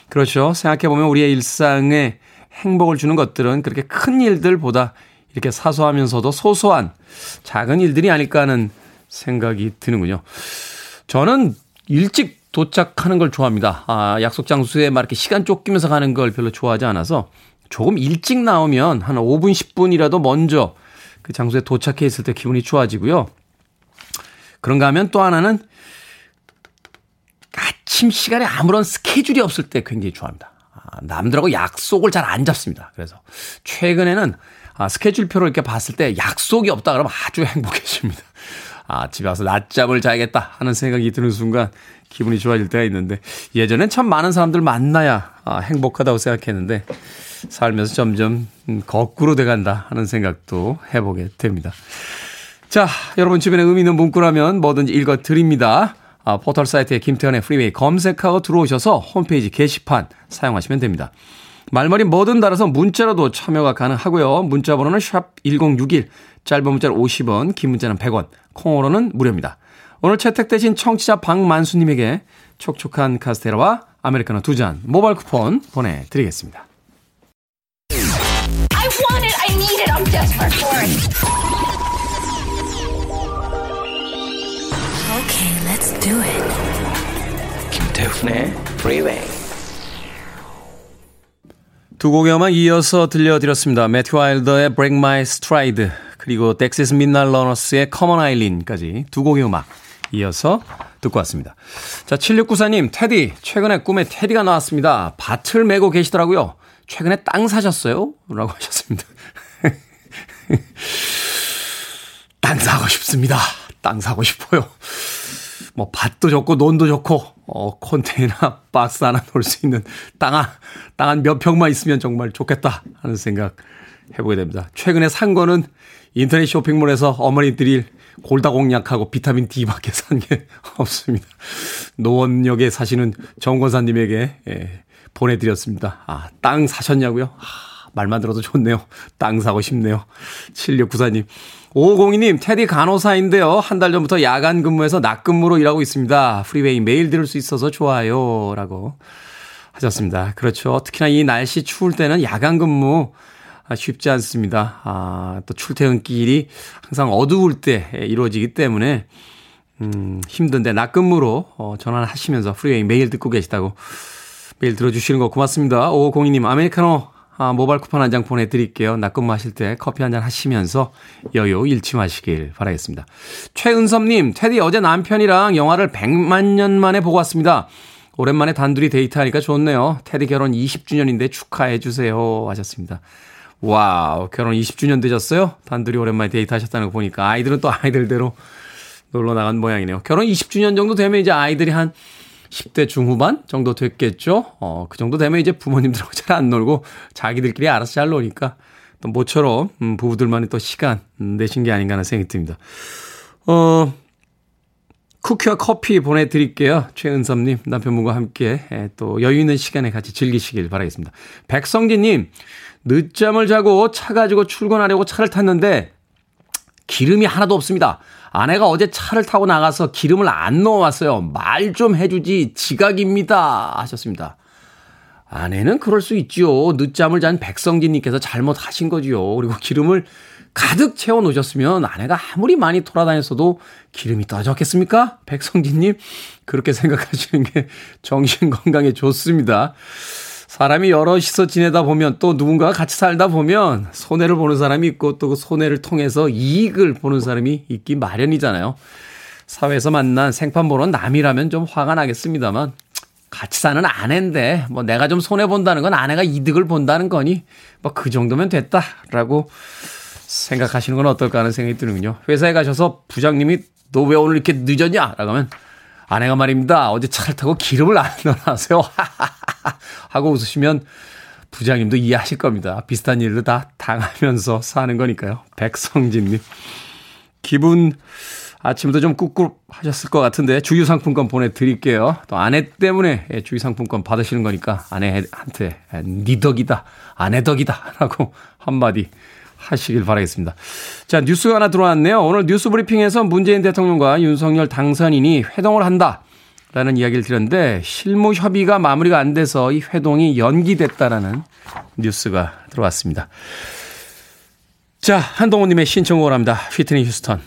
A: 그렇죠. 생각해보면 우리의 일상에 행복을 주는 것들은 그렇게 큰 일들보다 이렇게 사소하면서도 소소한 작은 일들이 아닐까 하는 생각이 드는군요. 저는 일찍 도착하는 걸 좋아합니다. 아, 약속 장소에 막 이렇게 시간 쫓기면서 가는 걸 별로 좋아하지 않아서 조금 일찍 나오면 한 5분, 10분이라도 먼저 그 장소에 도착해 있을 때 기분이 좋아지고요. 그런가 하면 또 하나는 아침 시간에 아무런 스케줄이 없을 때 굉장히 좋아합니다. 아, 남들하고 약속을 잘 안 잡습니다. 그래서 최근에는 아, 스케줄표를 이렇게 봤을 때 약속이 없다 그러면 아주 행복해집니다. 아, 집에 와서 낮잠을 자야겠다 하는 생각이 드는 순간 기분이 좋아질 때가 있는데 예전엔 참 많은 사람들 만나야 아, 행복하다고 생각했는데 살면서 점점 음, 거꾸로 돼간다 하는 생각도 해보게 됩니다. 자, 여러분 주변에 의미 있는 문구라면 뭐든지 읽어 드립니다. 아, 포털 사이트에 김태훈의 프리웨이 검색하고 들어오셔서 홈페이지 게시판 사용하시면 됩니다. 말머리 뭐든 달아서 문자로도 참여가 가능하고요. 문자 번호는 샵 1061, 짧은 문자는 50원, 긴 문자는 100원, 콩으로는 무료입니다. 오늘 채택되신 청취자 박만수님에게 촉촉한 카스테라와 아메리카노 두 잔 모바일 쿠폰 보내드리겠습니다. I want it, I need it, I'm desperate for it. Okay, let's do it. 김태훈의 Freeway. 두 음악 이어서 들려드렸습니다. 매튜 와일더의 Break My Stride 그리고 덱시스 미드나잇 러너스의 Come On Eileen까지 두 곡의 음악 이어서 듣고 왔습니다. 자, 7694님, 테디, 최근에 꿈에 테디가 나왔습니다. 밭을 매고 계시더라고요. 최근에 땅 사셨어요? 라고 하셨습니다. 땅 사고 싶습니다. 땅 사고 싶어요. 뭐, 밭도 좋고, 논도 좋고, 어, 컨테이너 박스 하나 놓을 수 있는 땅 한, 땅 한 몇 평만 있으면 정말 좋겠다 하는 생각 해보게 됩니다. 최근에 산 거는 인터넷 쇼핑몰에서 어머니 드릴 골다공약하고 비타민 D밖에 산 게 없습니다. 노원역에 사시는 정권사님에게 예, 보내드렸습니다. 아, 땅 사셨냐고요? 아, 말만 들어도 좋네요. 땅 사고 싶네요. 7694님. 5502님, 테디 간호사인데요. 한 달 전부터 야간 근무에서 낮 근무로 일하고 있습니다. 프리웨이 매일 들을 수 있어서 좋아요. 라고 하셨습니다. 그렇죠. 특히나 이 날씨 추울 때는 야간 근무 아, 쉽지 않습니다. 아, 또 출퇴근길이 항상 어두울 때 이루어지기 때문에 음, 힘든데 낮근무로 어, 전환하시면서 프리웨이 매일 듣고 계시다고 매일 들어주시는 거 고맙습니다. 5502님 아메리카노 아, 모바일 쿠폰 한 장 보내드릴게요. 낮근무 하실 때 커피 한 잔 하시면서 여유 잃지 마시길 바라겠습니다. 최은섭님, 테디 어제 남편이랑 영화를 100만 년 만에 보고 왔습니다. 오랜만에 단둘이 데이트하니까 좋네요. 테디 결혼 20주년인데 축하해주세요. 하셨습니다. 와우, 결혼 20주년 되셨어요? 단둘이 오랜만에 데이트 하셨다는 거 보니까 아이들은 또 아이들대로 놀러 나간 모양이네요. 결혼 20주년 정도 되면 이제 아이들이 한 10대 중후반 정도 됐겠죠? 어, 그 정도 되면 이제 부모님들하고 잘 안 놀고 자기들끼리 알아서 잘 노니까 또 모처럼 음, 부부들만의 또 시간 내신 게 아닌가 하는 생각이 듭니다. 어, 쿠키와 커피 보내드릴게요. 최은섭님, 남편분과 함께 예, 또 여유 있는 시간에 같이 즐기시길 바라겠습니다. 백성진님, 늦잠을 자고 차 가지고 출근하려고 차를 탔는데 기름이 하나도 없습니다. 아내가 어제 차를 타고 나가서 기름을 안 넣어왔어요. 말 좀 해주지 지각입니다. 하셨습니다. 아내는 그럴 수 있지요. 늦잠을 잔 백성진님께서 잘못하신 거지요. 그리고 기름을 가득 채워 놓으셨으면 아내가 아무리 많이 돌아다녔어도 기름이 떨어졌겠습니까? 백성진님, 그렇게 생각하시는 게 정신 건강에 좋습니다. 사람이 여럿이서 지내다 보면 또 누군가가 같이 살다 보면 손해를 보는 사람이 있고 또 그 손해를 통해서 이익을 보는 사람이 있기 마련이잖아요. 사회에서 만난 생판 보는 남이라면 좀 화가 나겠습니다만 같이 사는 아내인데 뭐 내가 좀 손해 본다는 건 아내가 이득을 본다는 거니 뭐 그 정도면 됐다라고 생각하시는 건 어떨까 하는 생각이 드는군요. 회사에 가셔서 부장님이 너 왜 오늘 이렇게 늦었냐? 라고 하면 아내가 말입니다. 어제 차를 타고 기름을 안 넣어놨어요. 하고 웃으시면 부장님도 이해하실 겁니다. 비슷한 일을 다 당하면서 사는 거니까요. 백성진님. 기분 아침부터 좀 꿉꿉하셨을 것 같은데 주유상품권 보내드릴게요. 또 아내 때문에 예, 주유상품권 받으시는 거니까 아내한테 니 덕이다, 아내 덕이다 라고 한마디 하시길 바라겠습니다. 자, 뉴스가 하나 들어왔네요. 오늘 뉴스 브리핑에서 문재인 대통령과 윤석열 당선인이 회동을 한다. 라는 이야기를 드렸는데 실무 협의가 마무리가 안 돼서 이 회동이 연기됐다라는 뉴스가 들어왔습니다. 자, 한동훈님의 신청곡을 합니다. 휘트니 휴스턴.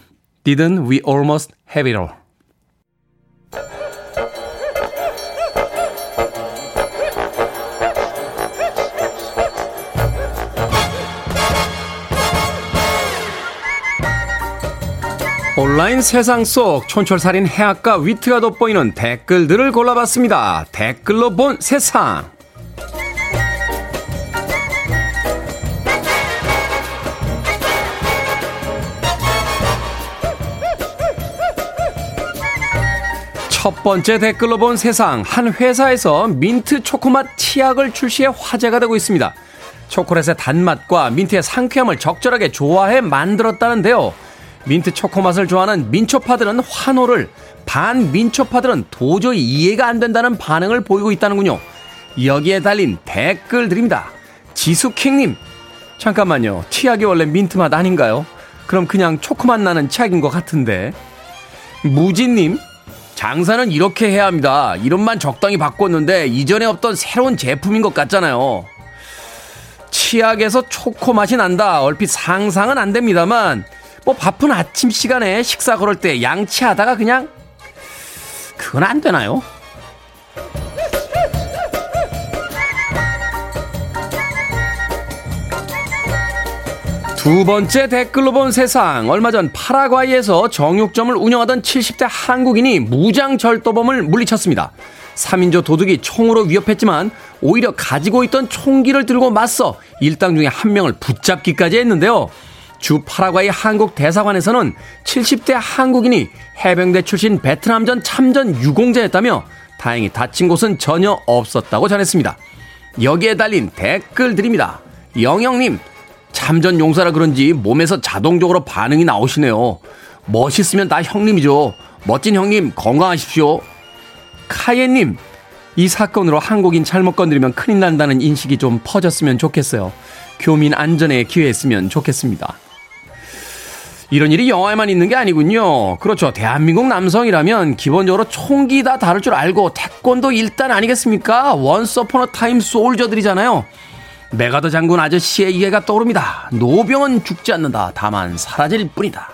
A: Didn't we almost have it all? 온라인 세상 속 촌철살인 해악과 위트가 돋보이는 댓글들을 골라봤습니다. 댓글로 본 세상. 첫 번째 댓글로 본 세상. 한 회사에서 민트 초코맛 치약을 출시해 화제가 되고 있습니다. 초콜릿의 단맛과 민트의 상쾌함을 적절하게 조화해 만들었다는데요. 민트 초코 맛을 좋아하는 민초파들은 환호를, 반민초파들은 도저히 이해가 안 된다는 반응을 보이고 있다는군요. 여기에 달린 댓글들입니다. 지수킹님, 잠깐만요. 치약이 원래 민트 맛 아닌가요? 그럼 그냥 초코맛 나는 치약인 것 같은데. 무진님, 장사는 이렇게 해야 합니다. 이름만 적당히 바꿨는데 이전에 없던 새로운 제품인 것 같잖아요. 치약에서 초코 맛이 난다. 얼핏 상상은 안 됩니다만 뭐 바쁜 아침 시간에 식사 걸을 때 양치하다가 그냥 그건 안 되나요? 두 번째 댓글로 본 세상. 얼마 전 파라과이에서 정육점을 운영하던 70대 한국인이 무장 절도범을 물리쳤습니다. 3인조 도둑이 총으로 위협했지만 오히려 가지고 있던 총기를 들고 맞서 일당 중에 한 명을 붙잡기까지 했는데요. 주 파라과이 한국 대사관에서는 70대 한국인이 해병대 출신 베트남전 참전 유공자였다며 다행히 다친 곳은 전혀 없었다고 전했습니다. 여기에 달린 댓글들입니다. 영영님, 참전 용사라 그런지 몸에서 자동적으로 반응이 나오시네요. 멋있으면 다 형님이죠. 멋진 형님, 건강하십시오. 카예님, 이 사건으로 한국인 잘못 건드리면 큰일 난다는 인식이 좀 퍼졌으면 좋겠어요. 교민 안전에 기여했으면 좋겠습니다. 이런 일이 영화에만 있는 게 아니군요. 그렇죠. 대한민국 남성이라면 기본적으로 총기 다 다룰 줄 알고 태권도 일단 아니겠습니까? Once upon a time soldier들이잖아요. 메가더 장군 아저씨의 이해가 떠오릅니다. 노병은 죽지 않는다. 다만 사라질 뿐이다.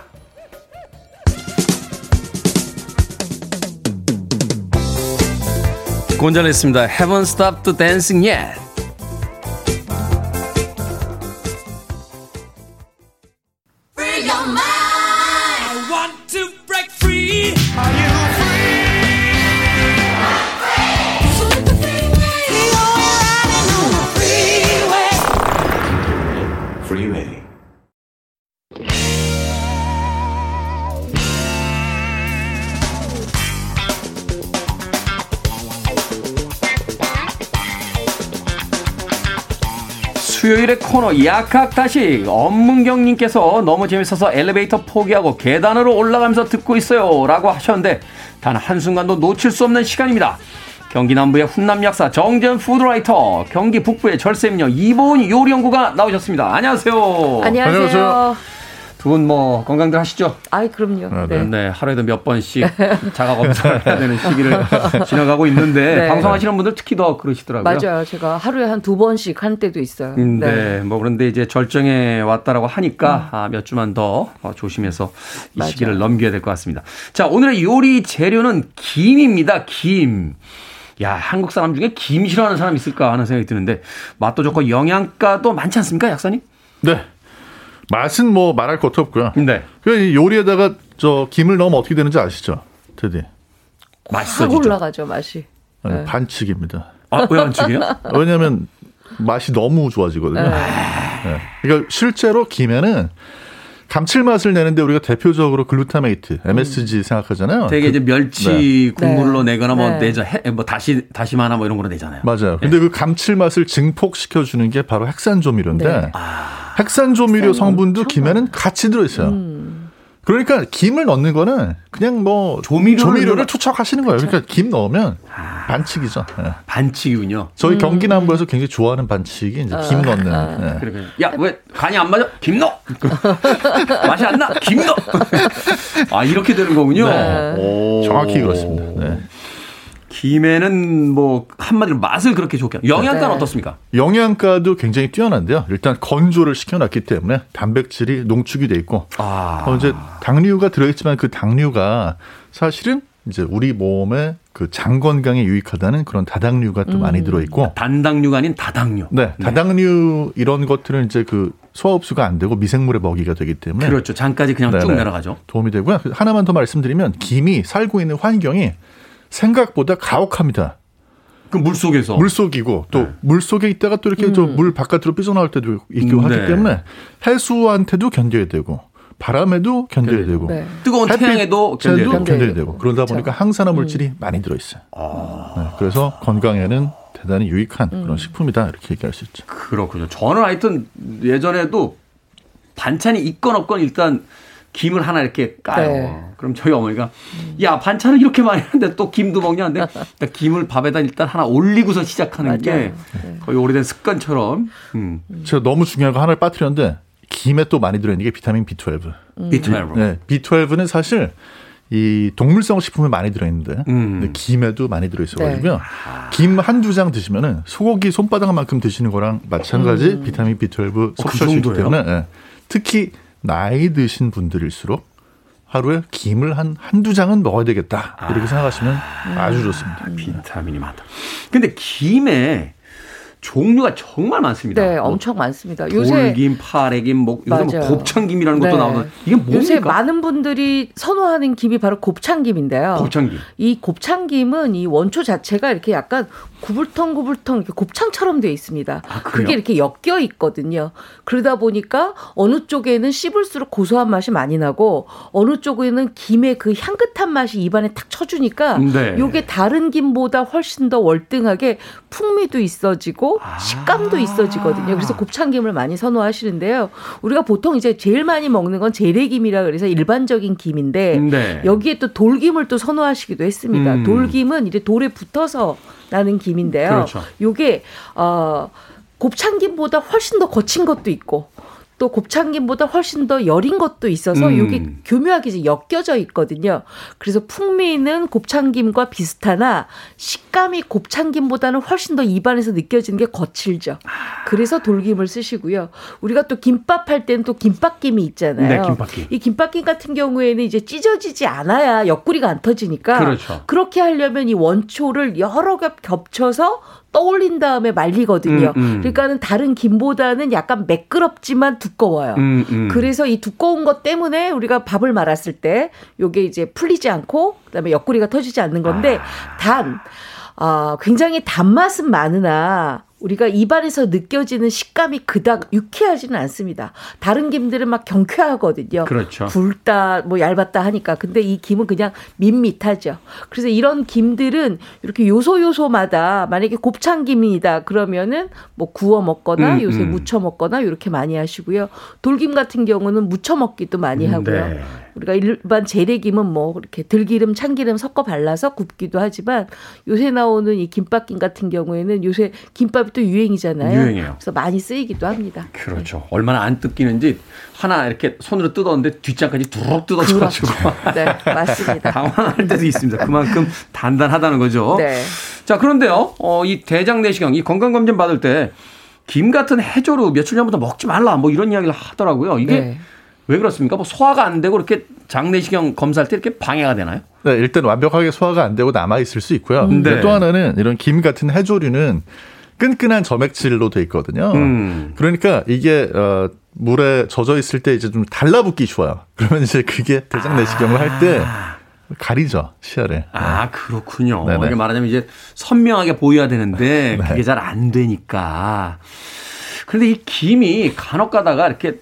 A: 곤잘했습니다. Haven't stopped dancing yet. 수요일의 코너 약학다시 엄문경님께서 너무 재밌어서 엘리베이터 포기하고 계단으로 올라가면서 듣고 있어요 라고 하셨는데 단 한순간도 놓칠 수 없는 시간입니다. 경기 남부의 훈남 약사 정전 푸드라이터 경기 북부의 절세미녀 이보은 요리연구가 나오셨습니다. 안녕하세요.
F: 안녕하세요. 안녕하세요.
A: 두 분 뭐 건강들 하시죠?
F: 아이 그럼요.
A: 아, 네. 네. 하루에도 몇 번씩 자가 검사를 해야 되는 시기를 지나가고 있는데 네. 방송하시는 분들 특히 더 그러시더라고요.
F: 맞아요. 제가 하루에 한 두 번씩 한 때도 있어요.
A: 음, 네. 네. 뭐 그런데 이제 절정에 왔다라고 하니까 음. 아, 몇 주만 더 어, 조심해서 이 맞아요. 시기를 넘겨야 될 것 같습니다. 자, 오늘의 요리 재료는 김입니다. 김. 야, 한국 사람 중에 김 싫어하는 사람 있을까 하는 생각이 드는데 맛도 좋고 영양가도 많지 않습니까, 약사님?
G: 네. 맛은 뭐 말할 것도 없고요.
A: 네.
G: 그 요리에다가 저 김을 넣으면 어떻게 되는지 아시죠? 테디.
F: 맛있어. 올라가죠, 맛이.
G: 아니, 네. 반칙입니다.
A: 아, 왜 반칙이요?
G: 왜냐면 맛이 너무 좋아지거든요. 네. 네. 그러니까 실제로 김에는 감칠맛을 내는데 우리가 대표적으로 glutamate, MSG 생각하잖아요.
A: 되게 이제
G: 그-
A: 멸치 국물로
B: 네.
A: 내거나 뭐
B: 네.
A: 내자 해- 뭐 다시 다시마나 뭐 이런 거로 내잖아요.
G: 맞아요. 근데 그 감칠맛을 증폭시켜 주는 게 바로 핵산 조미료인데
B: 네.
G: 핵산 조미료
B: 핵산
G: 성분도 김에는 같이 들어 있어요.
B: 음.
G: 그러니까 김을 넣는 거는 그냥 뭐
A: 조미료를 넣어-
G: 투척하시는 거예요. 그러니까 김 넣으면 반칙이죠. 예.
A: 반칙이군요.
G: 저희
B: 음.
G: 경기 남부에서 굉장히 좋아하는 반칙이 이제 김 넣는.
B: 아.
G: 예.
A: 그러니까 야왜 간이 안 맞아? 김 넣어. 맛이 안 나? 김 넣어. 아 이렇게 되는 거군요.
B: 네.
A: 오.
G: 정확히 그렇습니다. 네.
A: 김에는 뭐 한마디로 맛을 그렇게 좋게 영양가는
B: 네.
A: 어떻습니까?
G: 영양가도 굉장히 뛰어난데요. 일단 건조를 시켜놨기 때문에 단백질이 농축이 돼 있고
A: 아
G: 어, 이제 당류가 들어있지만 그 당류가 사실은 이제 우리 몸의 그장 건강에 유익하다는 그런 다당류가 또
B: 음.
G: 많이 들어있고
A: 단당류가 아닌 다당류.
G: 네, 다당류 이런 것들은 이제 그 소화 흡수가 안 되고 미생물의 먹이가 되기 때문에
A: 그렇죠. 장까지 그냥 쭉
G: 네네.
A: 내려가죠.
G: 도움이 되고요. 하나만 더 말씀드리면 김이 살고 있는 환경이 생각보다 가혹합니다.
A: 그 물 속에서
G: 물 속이고 또
A: 네.
G: 물속에 있다가 또 이렇게 좀물 바깥으로 삐져나올 때도 있고
A: 음,
G: 하기
A: 네.
G: 때문에 해수한테도 견뎌야 되고 바람에도 견뎌야 되고
B: 네.
A: 뜨거운 태양에도 견뎌야 되고.
G: 견뎌야 되고 그러다
B: 그렇죠.
G: 보니까 항산화 물질이 많이 들어 있어요. 네, 그래서 건강에는 대단히 유익한
B: 음.
G: 그런 식품이다 이렇게 얘기할 수 있죠.
A: 그렇군요. 저는 하여튼 예전에도 반찬이 있건 없건 일단 김을 하나 이렇게 까요.
B: 네.
A: 그럼 저희 어머니가 야 반찬을 이렇게 많이 하는데 또 김도 먹냐는데 일단 김을 밥에다 일단 하나 올리고서 시작하는 게
B: 맞아요.
A: 거의 오래된 습관처럼 음.
G: 제가 너무 중요한 거 하나를 빠뜨렸는데 김에 또 많이 들어있는 게 비타민 B12.
A: B12.
G: 네, B12는 사실 이 동물성 식품에 많이 들어있는데
A: 음.
G: 근데 김에도 많이 들어있어가지고요.
B: 네.
G: 김 한두 장 드시면은 소고기 손바닥만큼 드시는 거랑 마찬가지
B: 음.
G: 비타민 B12
A: 그
G: 섭취할 수 있기? 때문에 예. 특히 나이 드신 분들일수록 하루에 김을 한 한두 장은 먹어야 되겠다 이렇게 생각하시면 아주 좋습니다.
A: 비타민이 많다. 근데 김에 종류가 정말 많습니다.
F: 네,
A: 뭐
F: 엄청 많습니다. 요새
A: 돌김, 파래김, 뭐 요새 뭐. 곱창김이라는 것도
F: 네.
A: 나오는 이게 뭡니까?
F: 요새 많은 분들이 선호하는 김이 바로 곱창김인데요.
A: 곱창김.
F: 이 곱창김은 이 원초 자체가 이렇게 약간 구불텅구불텅 이렇게 곱창처럼 되어 있습니다.
A: 아?
F: 그게 이렇게 엮여 있거든요. 그러다 보니까 어느 쪽에는 씹을수록 고소한 맛이 많이 나고 어느 쪽에는 김의 그 향긋한 맛이 입안에 탁 쳐주니까
A: 네.
F: 요게 다른 김보다 훨씬 더 월등하게 풍미도 있어지고
A: 아.
F: 식감도 있어지거든요. 그래서 곱창김을 많이 선호하시는데요. 우리가 보통 이제 제일 많이 먹는 건 재래김이라 그래서 일반적인 김인데
A: 네.
F: 여기에 또 돌김을 또 선호하시기도 했습니다.
A: 음.
F: 돌김은 이제 돌에 붙어서 나는 김인데요.
A: 그렇죠.
F: 요게 어 곱창김보다 훨씬 더 거친 것도 있고 또 곱창김보다 훨씬 더 여린 것도 있어서
A: 음.
F: 요게 교묘하게 이제 엮여져 있거든요. 그래서 풍미는 곱창김과 비슷하나 식감이 곱창김보다는 훨씬 더 입안에서 느껴지는 게 거칠죠. 그래서 돌김을 쓰시고요. 우리가 또 김밥 할 때는 또 김밥김이 있잖아요.
A: 네, 김밥김.
F: 이 김밥김 같은 경우에는 이제 찢어지지 않아야 옆구리가 안 터지니까
A: 그렇죠.
F: 그렇게 하려면 이 원초를 여러 겹 겹쳐서 떠올린 다음에 말리거든요.
A: 음, 음.
F: 그러니까는 다른 김보다는 약간 매끄럽지만 두꺼워요.
A: 음, 음.
F: 그래서 이 두꺼운 것 때문에 우리가 밥을 말았을 때 요게 이제 풀리지 않고 그다음에 옆구리가 터지지 않는 건데
A: 아.
F: 단 아, 굉장히 단맛은 많으나 우리가 입안에서 느껴지는 식감이 그닥 유쾌하지는 않습니다. 다른 김들은 막 경쾌하거든요.
A: 그렇죠.
F: 굵다, 뭐 얇았다 하니까. 근데 이 김은 그냥 밋밋하죠. 그래서 이런 김들은 이렇게 요소 요소마다 만약에 곱창김이다 그러면은 뭐 구워 먹거나
A: 음,
F: 요새
A: 음.
F: 무쳐 먹거나 이렇게 많이 하시고요. 돌김 같은 경우는 무쳐 먹기도 많이 하고요.
A: 네.
F: 우리가 일반 재래김은 뭐 이렇게 들기름, 참기름 섞어 발라서 굽기도 하지만 요새 나오는 이 김밥김 같은 경우에는 요새 김밥 이 또 유행이잖아요.
A: 유행이에요.
F: 그래서 많이 쓰이기도 합니다.
A: 그렇죠. 얼마나 안 뜯기는지 하나 이렇게 손으로 뜯었는데 뒷장까지 두룩 뜯어져가지고
F: 네, 맞습니다.
A: 당황할 때도 있습니다. 그만큼 단단하다는 거죠.
F: 네.
A: 자, 그런데요, 어, 이 대장 내시경, 이 건강검진 받을 때, 김 같은 해조류 며칠 전부터 먹지 말라, 뭐 이런 이야기를 하더라고요. 이게
F: 네.
A: 왜 그렇습니까? 뭐 소화가 안 되고 이렇게 장내시경 검사할 때 이렇게 방해가 되나요?
G: 네, 일단 완벽하게 소화가 안 되고 남아 있을 수 있고요.
A: 네.
G: 근데 또 하나는 이런 김 같은 해조류는 끈끈한 점액질로 돼 있거든요.
A: 음.
G: 그러니까 이게 어 물에 젖어 있을 때 이제 좀 달라붙기 좋아요. 그러면 이제 그게 대장 내시경을 할때 가리죠 시야를.
A: 아, 그렇군요.
G: 네네.
A: 이게 말하자면 이제 선명하게 보여야 되는데
G: 네.
A: 그게 잘 안 되니까. 그런데 이 김이 간혹 가다가 이렇게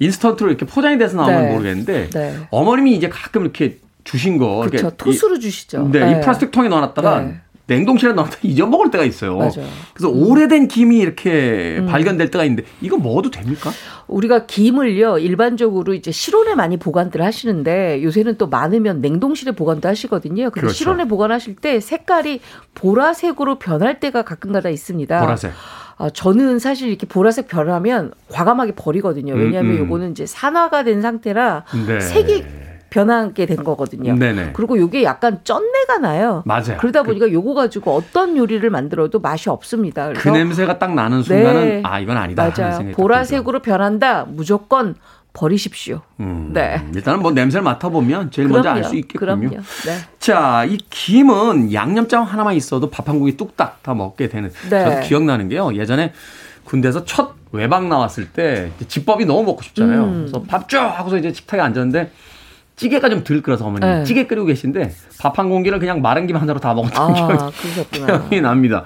A: 인스턴트로 이렇게 포장이 돼서 나오면
F: 네.
A: 모르겠는데
F: 네.
A: 어머님이 이제 가끔 이렇게 주신 거
F: 그렇죠.
A: 이,
F: 주시죠.
A: 네,
F: 네.
A: 이 플라스틱 통에 넣어놨다가
F: 네.
A: 냉동실에 넣어놨다 잊어먹을 때가 있어요.
F: 맞아요.
A: 그래서 오래된 김이 이렇게
F: 음.
A: 발견될 때가 있는데 이거 먹어도 됩니까?
F: 우리가 김을요 일반적으로 이제 실온에 많이 보관들 하시는데 요새는 또 많으면 냉동실에 보관도 하시거든요. 근데
A: 그렇죠.
F: 실온에 보관하실 때 색깔이 보라색으로 변할 때가 가끔가다 있습니다.
A: 보라색.
F: 아, 저는 사실 이렇게 보라색 변하면 과감하게 버리거든요. 왜냐하면
A: 음, 음.
F: 요거는 이제 산화가 된 상태라
A: 네.
F: 색이 변하게 된 거거든요.
A: 네네.
F: 그리고 요게 약간 쩐내가 나요.
A: 맞아요.
F: 그러다
A: 그-
F: 보니까 요거 가지고 어떤 요리를 만들어도 맛이 없습니다.
A: 그 냄새가 딱 나는 순간은
F: 네.
A: 아 이건 아니다
F: 맞아요. 보라색으로 변한다. 무조건 버리십시오.
A: 음,
F: 네.
A: 일단은 뭐 냄새를 맡아보면 제일 먼저 알 수 있겠군요.
F: 그럼요. 네.
A: 자, 이 김은 양념장 하나만 있어도 밥 한 공기 뚝딱 다 먹게 되는.
F: 네.
A: 저도 기억나는 게요. 예전에 군대에서 첫 외박 나왔을 때 집밥이 너무 먹고 싶잖아요.
F: 음.
A: 그래서 밥쭉 하고서 이제 식탁에 앉았는데 찌개가 좀 덜 끓어서 어머니
F: 네.
A: 찌개 끓이고 계신데 밥 한 공기를 그냥 마른 김 하나로 다 먹었던
F: 아,
A: 기억이. 기억이 납니다.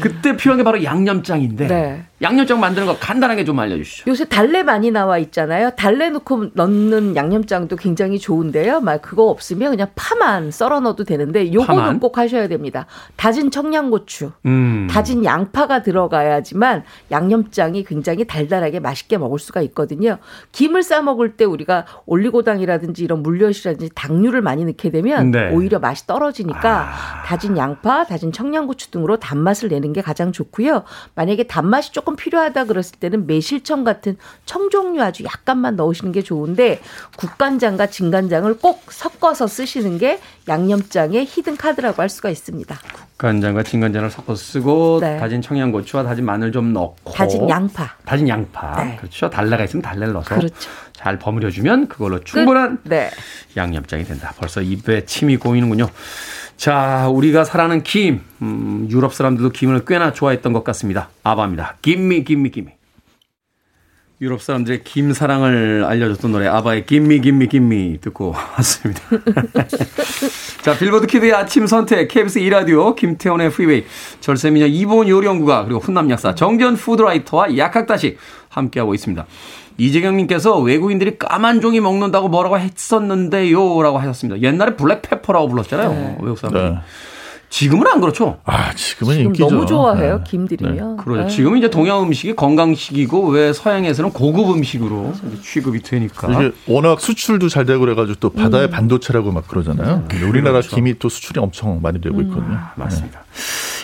A: 그때 필요한 게 바로 양념장인데
F: 네.
A: 양념장 만드는 거 간단하게 좀 알려주시죠.
F: 요새 달래 많이 나와 있잖아요. 달래 넣고 넣는 양념장도 굉장히 좋은데요. 막 그거 없으면 그냥 파만 썰어 넣어도 되는데 요거는
A: 파만?
F: 꼭 하셔야 됩니다. 다진 청양고추,
A: 음.
F: 다진 양파가 들어가야지만 양념장이 굉장히 달달하게 맛있게 먹을 수가 있거든요. 김을 싸 먹을 때 우리가 올리고당이라든지 이런 물엿이라든지 당류를 많이 넣게 되면
A: 네.
F: 오히려 맛이 떨어지니까 다진 양파, 다진 청양고추 등으로 단맛을 내는 게 가장 좋고요. 만약에 단맛이 조금 필요하다 그랬을 때는 매실청 같은 청종류 아주 약간만 넣으시는 게 좋은데 국간장과 진간장을 꼭 섞어서 쓰시는 게 양념장의 히든 카드라고 할 수가 있습니다.
A: 간장과 진간장을 섞어서 쓰고
F: 네.
A: 다진 청양고추와 다진 마늘 좀 넣고
F: 다진 양파.
A: 다진 양파
F: 네.
A: 그렇죠 달래가 있으면 달래를 넣어서
F: 그렇죠.
A: 잘 버무려 주면 그걸로 충분한
F: 네.
A: 양념장이 된다 벌써 입에 침이 고이는군요 자 우리가 사랑하는 김 음, 유럽 사람들도 김을 꽤나 좋아했던 것 같습니다 아바입니다 김미 김미 김미 유럽 사람들의 김 사랑을 알려줬던 노래 아바의 김미 김미 김미 듣고 왔습니다. 자 빌보드 키드의 아침 선택 KBS 2라디오 김태훈의 프리웨이 절세미녀 이보은 요리연구가 그리고 훈남 약사 정재훈 food writer와 약학다식 함께하고 있습니다. 이재경님께서 외국인들이 까만 종이 먹는다고 뭐라고 했었는데요 라고 하셨습니다. 옛날에 black paper라고 불렀잖아요. 외국 사람들.
G: 네.
A: 지금은 안 그렇죠.
G: 아, 지금은
F: 지금
G: 인기죠.
F: 너무 좋아해요.
G: 네.
F: 김들이면.
A: 그러죠.
F: 네.
A: 지금은 이제 동양 음식이 건강식이고 왜 서양에서는 고급 음식으로 이제 취급이 되니까.
G: 이게 워낙 수출도 잘 되고 그래가지고 또 바다의 반도체라고 막 그러잖아요. 근데 우리나라 김이 또 수출이 엄청 많이 되고 있거든요.
A: 맞습니다.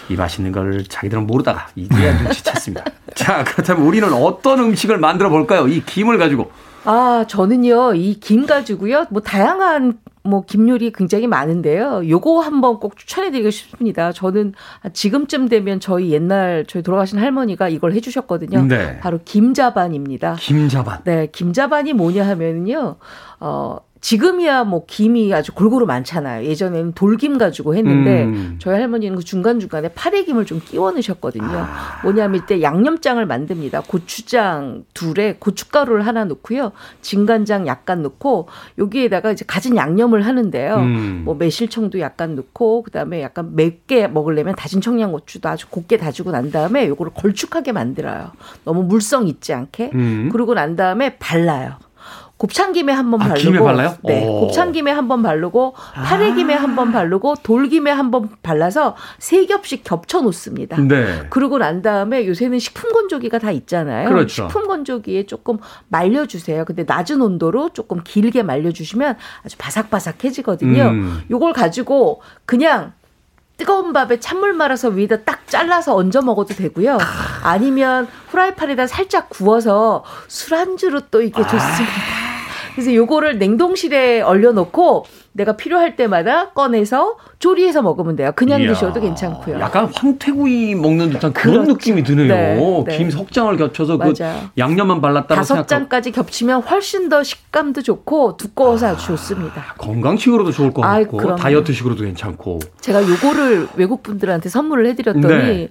A: 이 맛있는 걸 자기들은 모르다가 이제야 눈치챘습니다. 자, 그렇다면 우리는 어떤 음식을 만들어 볼까요? 이 김을 가지고.
F: 아, 저는요, 이 김 가지고요, 뭐, 다양한, 뭐, 김 요리 굉장히 많은데요. 요거 한번 꼭 추천해드리고 싶습니다. 저는 지금쯤 되면 저희 옛날, 저희 돌아가신 할머니가 이걸 해주셨거든요.
A: 네.
F: 바로 김자반입니다.
A: 김자반.
F: 네, 김자반이 뭐냐 하면요, 어, 지금이야 뭐 김이 아주 골고루 많잖아요. 예전에는 돌김 가지고 했는데
A: 음.
F: 저희 할머니는 그 중간중간에 파래김을 좀 끼워 넣으셨거든요.
A: 아.
F: 뭐냐면 이때 양념장을 만듭니다. 고추장 둘에 고춧가루를 하나 넣고요. 진간장 약간 넣고 여기에다가 이제 가진 양념을 하는데요.
A: 음.
F: 뭐 매실청도 약간 넣고 그다음에 약간 맵게 먹으려면 다진 청양고추도 아주 곱게 다지고 난 다음에 요거를 걸쭉하게 만들어요. 너무 물성 있지 않게.
A: 음.
F: 그러고 난 다음에 발라요. 곱창김에 한번
A: 아,
F: 바르고
A: 김에 발라요?
F: 네,
A: 오. 아.
F: 곱창김에 한 번 바르고 파래김에 한번 바르고 돌김에 한 번 발라서 세 겹씩 겹쳐 놓습니다.
A: 네.
F: 그러고 난 다음에 요새는 식품 건조기가 다 있잖아요.
A: 그렇죠.
F: 식품 건조기에 조금 말려 주세요. 근데 낮은 온도로 조금 길게 말려 주시면 아주 바삭바삭해지거든요.
A: 음.
F: 요걸 가지고 그냥 뜨거운 밥에 찬물 말아서 위에다 딱 잘라서 얹어 먹어도 되고요. 아니면 후라이팬에다 살짝 구워서 술안주로 또 이게 좋습니다. 그래서 요거를 냉동실에 얼려놓고 내가 필요할 때마다 꺼내서 조리해서 먹으면 돼요. 그냥
A: 이야,
F: 드셔도 괜찮고요.
A: 약간 황태구이 먹는 듯한 그런
F: 그렇죠.
A: 느낌이 드네요.
F: 네, 네.
A: 김 석장을 겹쳐서 그
F: 맞아요.
A: 양념만 발랐다고
F: 다섯
A: 생각하고
F: 장까지 겹치면 훨씬 더 식감도 좋고 두꺼워서 아 주 좋습니다.
A: 건강식으로도 좋을 것 같고
F: 그럼요.
A: 다이어트식으로도 괜찮고.
F: 제가 요거를 외국 분들한테 선물을 해드렸더니
A: 네.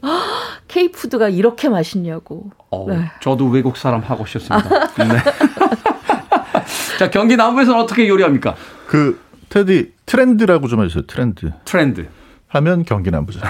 F: 케이푸드가 이렇게 맛있냐고.
A: 어,
F: 네.
A: 저도 외국 사람 하고 싶습니다. 네. 자, 경기 남부에서는 어떻게 요리합니까?
G: 그 테디 트렌드라고 좀 해주세요. 트렌드
A: 트렌드.
G: 하면 경기 남부죠.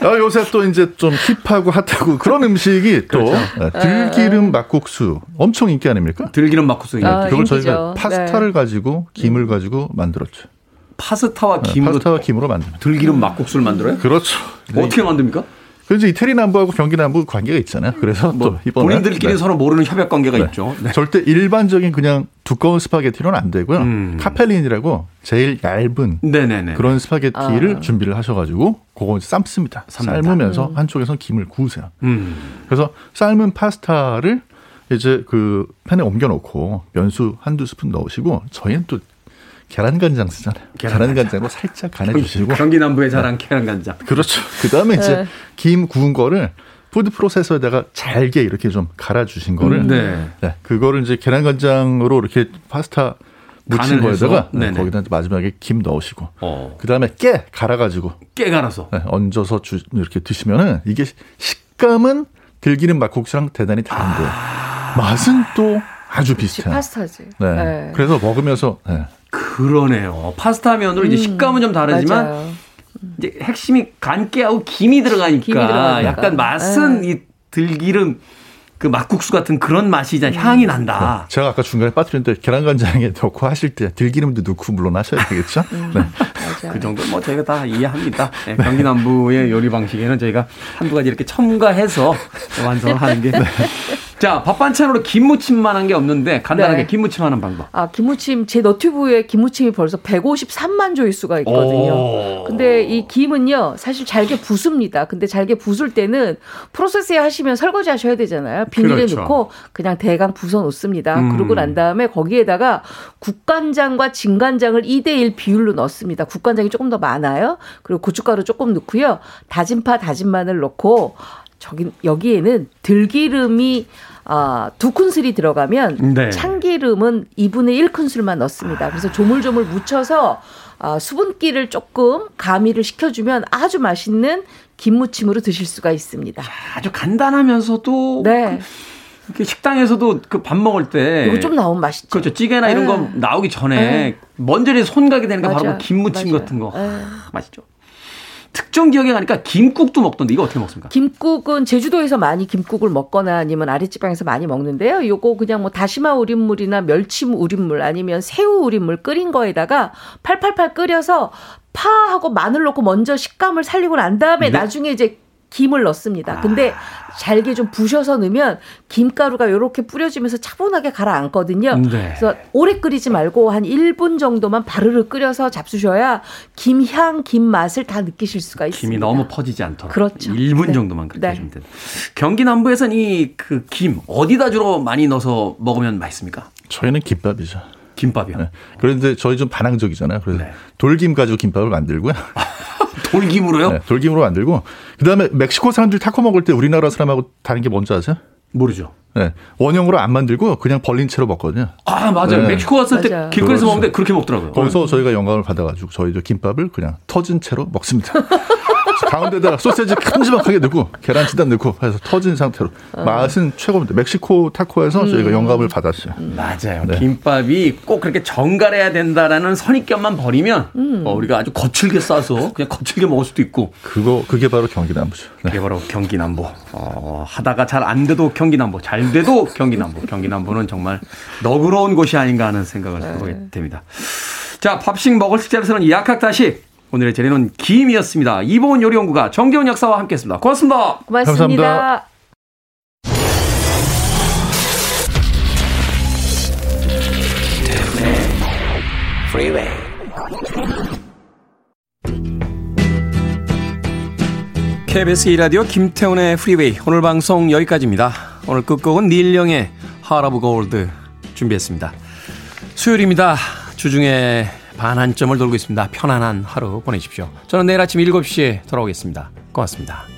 G: 아, 요새 또 이제 좀 힙하고 핫하고 그런 음식이 또
A: 그렇죠.
G: 네, 들기름 막국수 엄청 인기 아닙니까?
A: 들기름 막국수.
F: 아,
G: 그걸
F: 인기죠.
G: 저희가 파스타를
F: 네.
G: 가지고 김을 가지고 만들었죠.
A: 파스타와
G: 네,
A: 김으로
G: 파스타와 김으로 만듭니다.
A: 들기름 막국수를 만들어요?
G: 그렇죠.
A: 어떻게 만듭니까?
G: 그래서 이태리 남부하고 경기 남부 관계가 있잖아요. 그래서
A: 뭐
G: 또 이번에
A: 본인들끼리
G: 네.
A: 서로 모르는 협약 관계가
G: 네.
A: 있죠. 네.
G: 절대 일반적인 그냥 두꺼운 스파게티로는 안 되고요.
A: 음.
G: capellini라고 제일 얇은
A: 네네네.
G: 그런 스파게티를
F: 아.
G: 준비를 하셔가지고 그거 삶습니다.
A: 삶는다.
G: 삶으면서 한쪽에서 김을 구우세요.
A: 음.
G: 그래서 삶은 파스타를 이제 그 팬에 옮겨놓고 면수 한두 스푼 넣으시고 저희는 또 계란간장 쓰잖아요.
A: 계란간장.
G: 계란간장으로 살짝 간해주시고
A: 경기 남부의 자랑 계란간장.
G: 그렇죠. 그 다음에 이제
F: 네.
G: 김 구운 거를 푸드 프로세서에다가 잘게 이렇게 좀 갈아주신 거를
A: 네.
G: 네, 그거를 이제 계란간장으로 이렇게 파스타
A: 해서?
G: 거에다가 네. 거기다 마지막에 김 넣으시고
A: 어.
G: 그 다음에 깨 갈아가지고
A: 깨 갈아서.
G: 네, 얹어서 주, 이렇게 드시면은 이게 식감은 들기름 막국수랑 대단히 다른데 맛은 또 아주 비슷해요.
F: 파스타지.
G: 네.
F: 네.
G: 그래서 먹으면서 네.
A: 그러네요. 파스타면으로 이제
F: 음,
A: 식감은 좀 다르지만
F: 맞아요.
A: 이제 핵심이 간깨하고 김이 들어가니까
F: 김이 들어가니까.
A: 약간 맛은
F: 네.
A: 이 들기름 그 막국수 같은 그런 맛이잖아. 향이 난다.
G: 제가 아까 중간에 빠뜨렸는데 계란간장에 넣고 하실 때 들기름도 넣고 물론 하셔야 되겠죠.
F: 음.
G: 네.
A: 그 정도 뭐 저희가 다 이해합니다. 네, 경기 남부의 요리 방식에는 저희가 한두 가지 이렇게 첨가해서 완성하는 게. 자, 밥 반찬으로 김무침만 한 게 없는데 간단하게
F: 네.
A: 김무침 하는 방법.
F: 아, 김무침, 제 너튜브에 김무침이 벌써 153만 조회수가 있거든요.
A: 오.
F: 근데 이 김은요, 사실 잘게 부습니다. 근데 잘게 부술 때는 프로세스에 하시면 설거지 하셔야 되잖아요. 비닐에
A: 그렇죠.
F: 넣고 그냥 대강 부숴 놓습니다.
A: 음.
F: 그러고 난 다음에 거기에다가 국간장과 진간장을 2대 1 비율로 넣습니다. 국간장이 조금 더 많아요. 그리고 고춧가루 조금 넣고요. 다진 파, 다진 마늘 넣고 저기 여기에는 들기름이 아, 두 큰술이 들어가면
A: 네.
F: 참기름은 2분의 1큰술만 넣습니다. 그래서 조물조물 묻혀서 아, 수분기를 조금 가미를 시켜주면 아주 맛있는 김무침으로 드실 수가 있습니다.
A: 아주 간단하면서도
F: 네.
A: 이렇게 식당에서도 그 밥 먹을 때
F: 이거 좀 나오면 맛있죠.
A: 그렇죠. 찌개나 이런
F: 네.
A: 거 나오기 전에
F: 네.
A: 먼저 손 가게 되는 게 바로. 그 김무침
F: 맞아요.
A: 같은 거.
F: 네.
A: 하, 맛있죠. 특정 지역에 가니까 김국도 먹던데 이거 어떻게 먹습니까?
F: 김국은 제주도에서 많이 김국을 먹거나 아니면 아랫지방에서 많이 먹는데요. 요거 그냥 뭐 다시마 우린물이나 멸치 우린물 아니면 새우 우린물 끓인 거에다가 팔팔팔 끓여서 파하고 마늘 넣고 먼저 식감을 살리고 난 다음에
A: 네.
F: 나중에 이제 김을 넣습니다. 근데 잘게 좀 부셔서 넣으면 김가루가 이렇게 뿌려지면서 차분하게 가라앉거든요.
A: 네.
F: 그래서 오래 끓이지 말고 한 1분 정도만 바르르 끓여서 잡수셔야 김향, 김 맛을 다 느끼실 수가 있습니다.
A: 김이 너무 퍼지지 않도록.
F: 그렇죠.
A: 1분
F: 네.
A: 정도만 그렇게
F: 네.
A: 하시면 됩니다. 경기 남부에서는 이 그 김 어디다 주로 많이 넣어서 먹으면 맛있습니까?
G: 저희는 김밥이죠.
A: 김밥이요.
G: 네. 그런데 저희 좀 반항적이잖아요. 그래서
A: 네.
G: 돌김 가지고 김밥을 만들고요.
A: 돌김으로요?
G: 네, 돌김으로 만들고 그다음에 멕시코 사람들이 타코 먹을 때 우리나라 사람하고 다른 게 뭔지 아세요?
A: 모르죠.
G: 네, 원형으로 안 만들고 그냥 벌린 채로 먹거든요.
A: 아 맞아요.
G: 네.
A: 멕시코 갔을 때
F: 맞아요.
A: 길거리에서
G: 그렇죠.
A: 먹는데 그렇게 먹더라고요.
G: 거기서 저희가 영감을 받아가지고 저희도 김밥을 그냥 터진 채로 먹습니다. 가운데다가 소세지 큼지막하게 넣고 계란치단 넣고 해서 터진 상태로 맛은 최고입니다. 멕시코 타코에서 저희가 영감을 받았어요.
A: 맞아요.
G: 네.
A: 김밥이 꼭 그렇게 정갈해야 된다라는 선입견만 버리면 어, 우리가 아주 거칠게 싸서 그냥 거칠게 먹을 수도 있고
G: 그거 그게 바로 경기남부죠. 네.
A: 그게 바로 경기 남부. 어, 하다가 잘 안 돼도 경기 남부, 잘 돼도 경기 남부. 경기 남부는 정말 너그러운 곳이 아닌가 하는 생각을 해보게 됩니다. 자, 밥식 먹을 식자에서는 약학다시 오늘의 재료는 김이었습니다. 이보은 요리연구가 정재훈 약사와 함께했습니다. 고맙습니다.
F: 고맙습니다.
G: 감사합니다.
A: KBS 2라디오 김태훈의 프리웨이 오늘 방송 여기까지입니다. 오늘 끝곡은 닐 영의 Heart of Gold 준비했습니다. 수요일입니다. 주중에 반환점을 돌고 있습니다. 편안한 하루 보내십시오. 저는 내일 아침 7시에 돌아오겠습니다. 고맙습니다.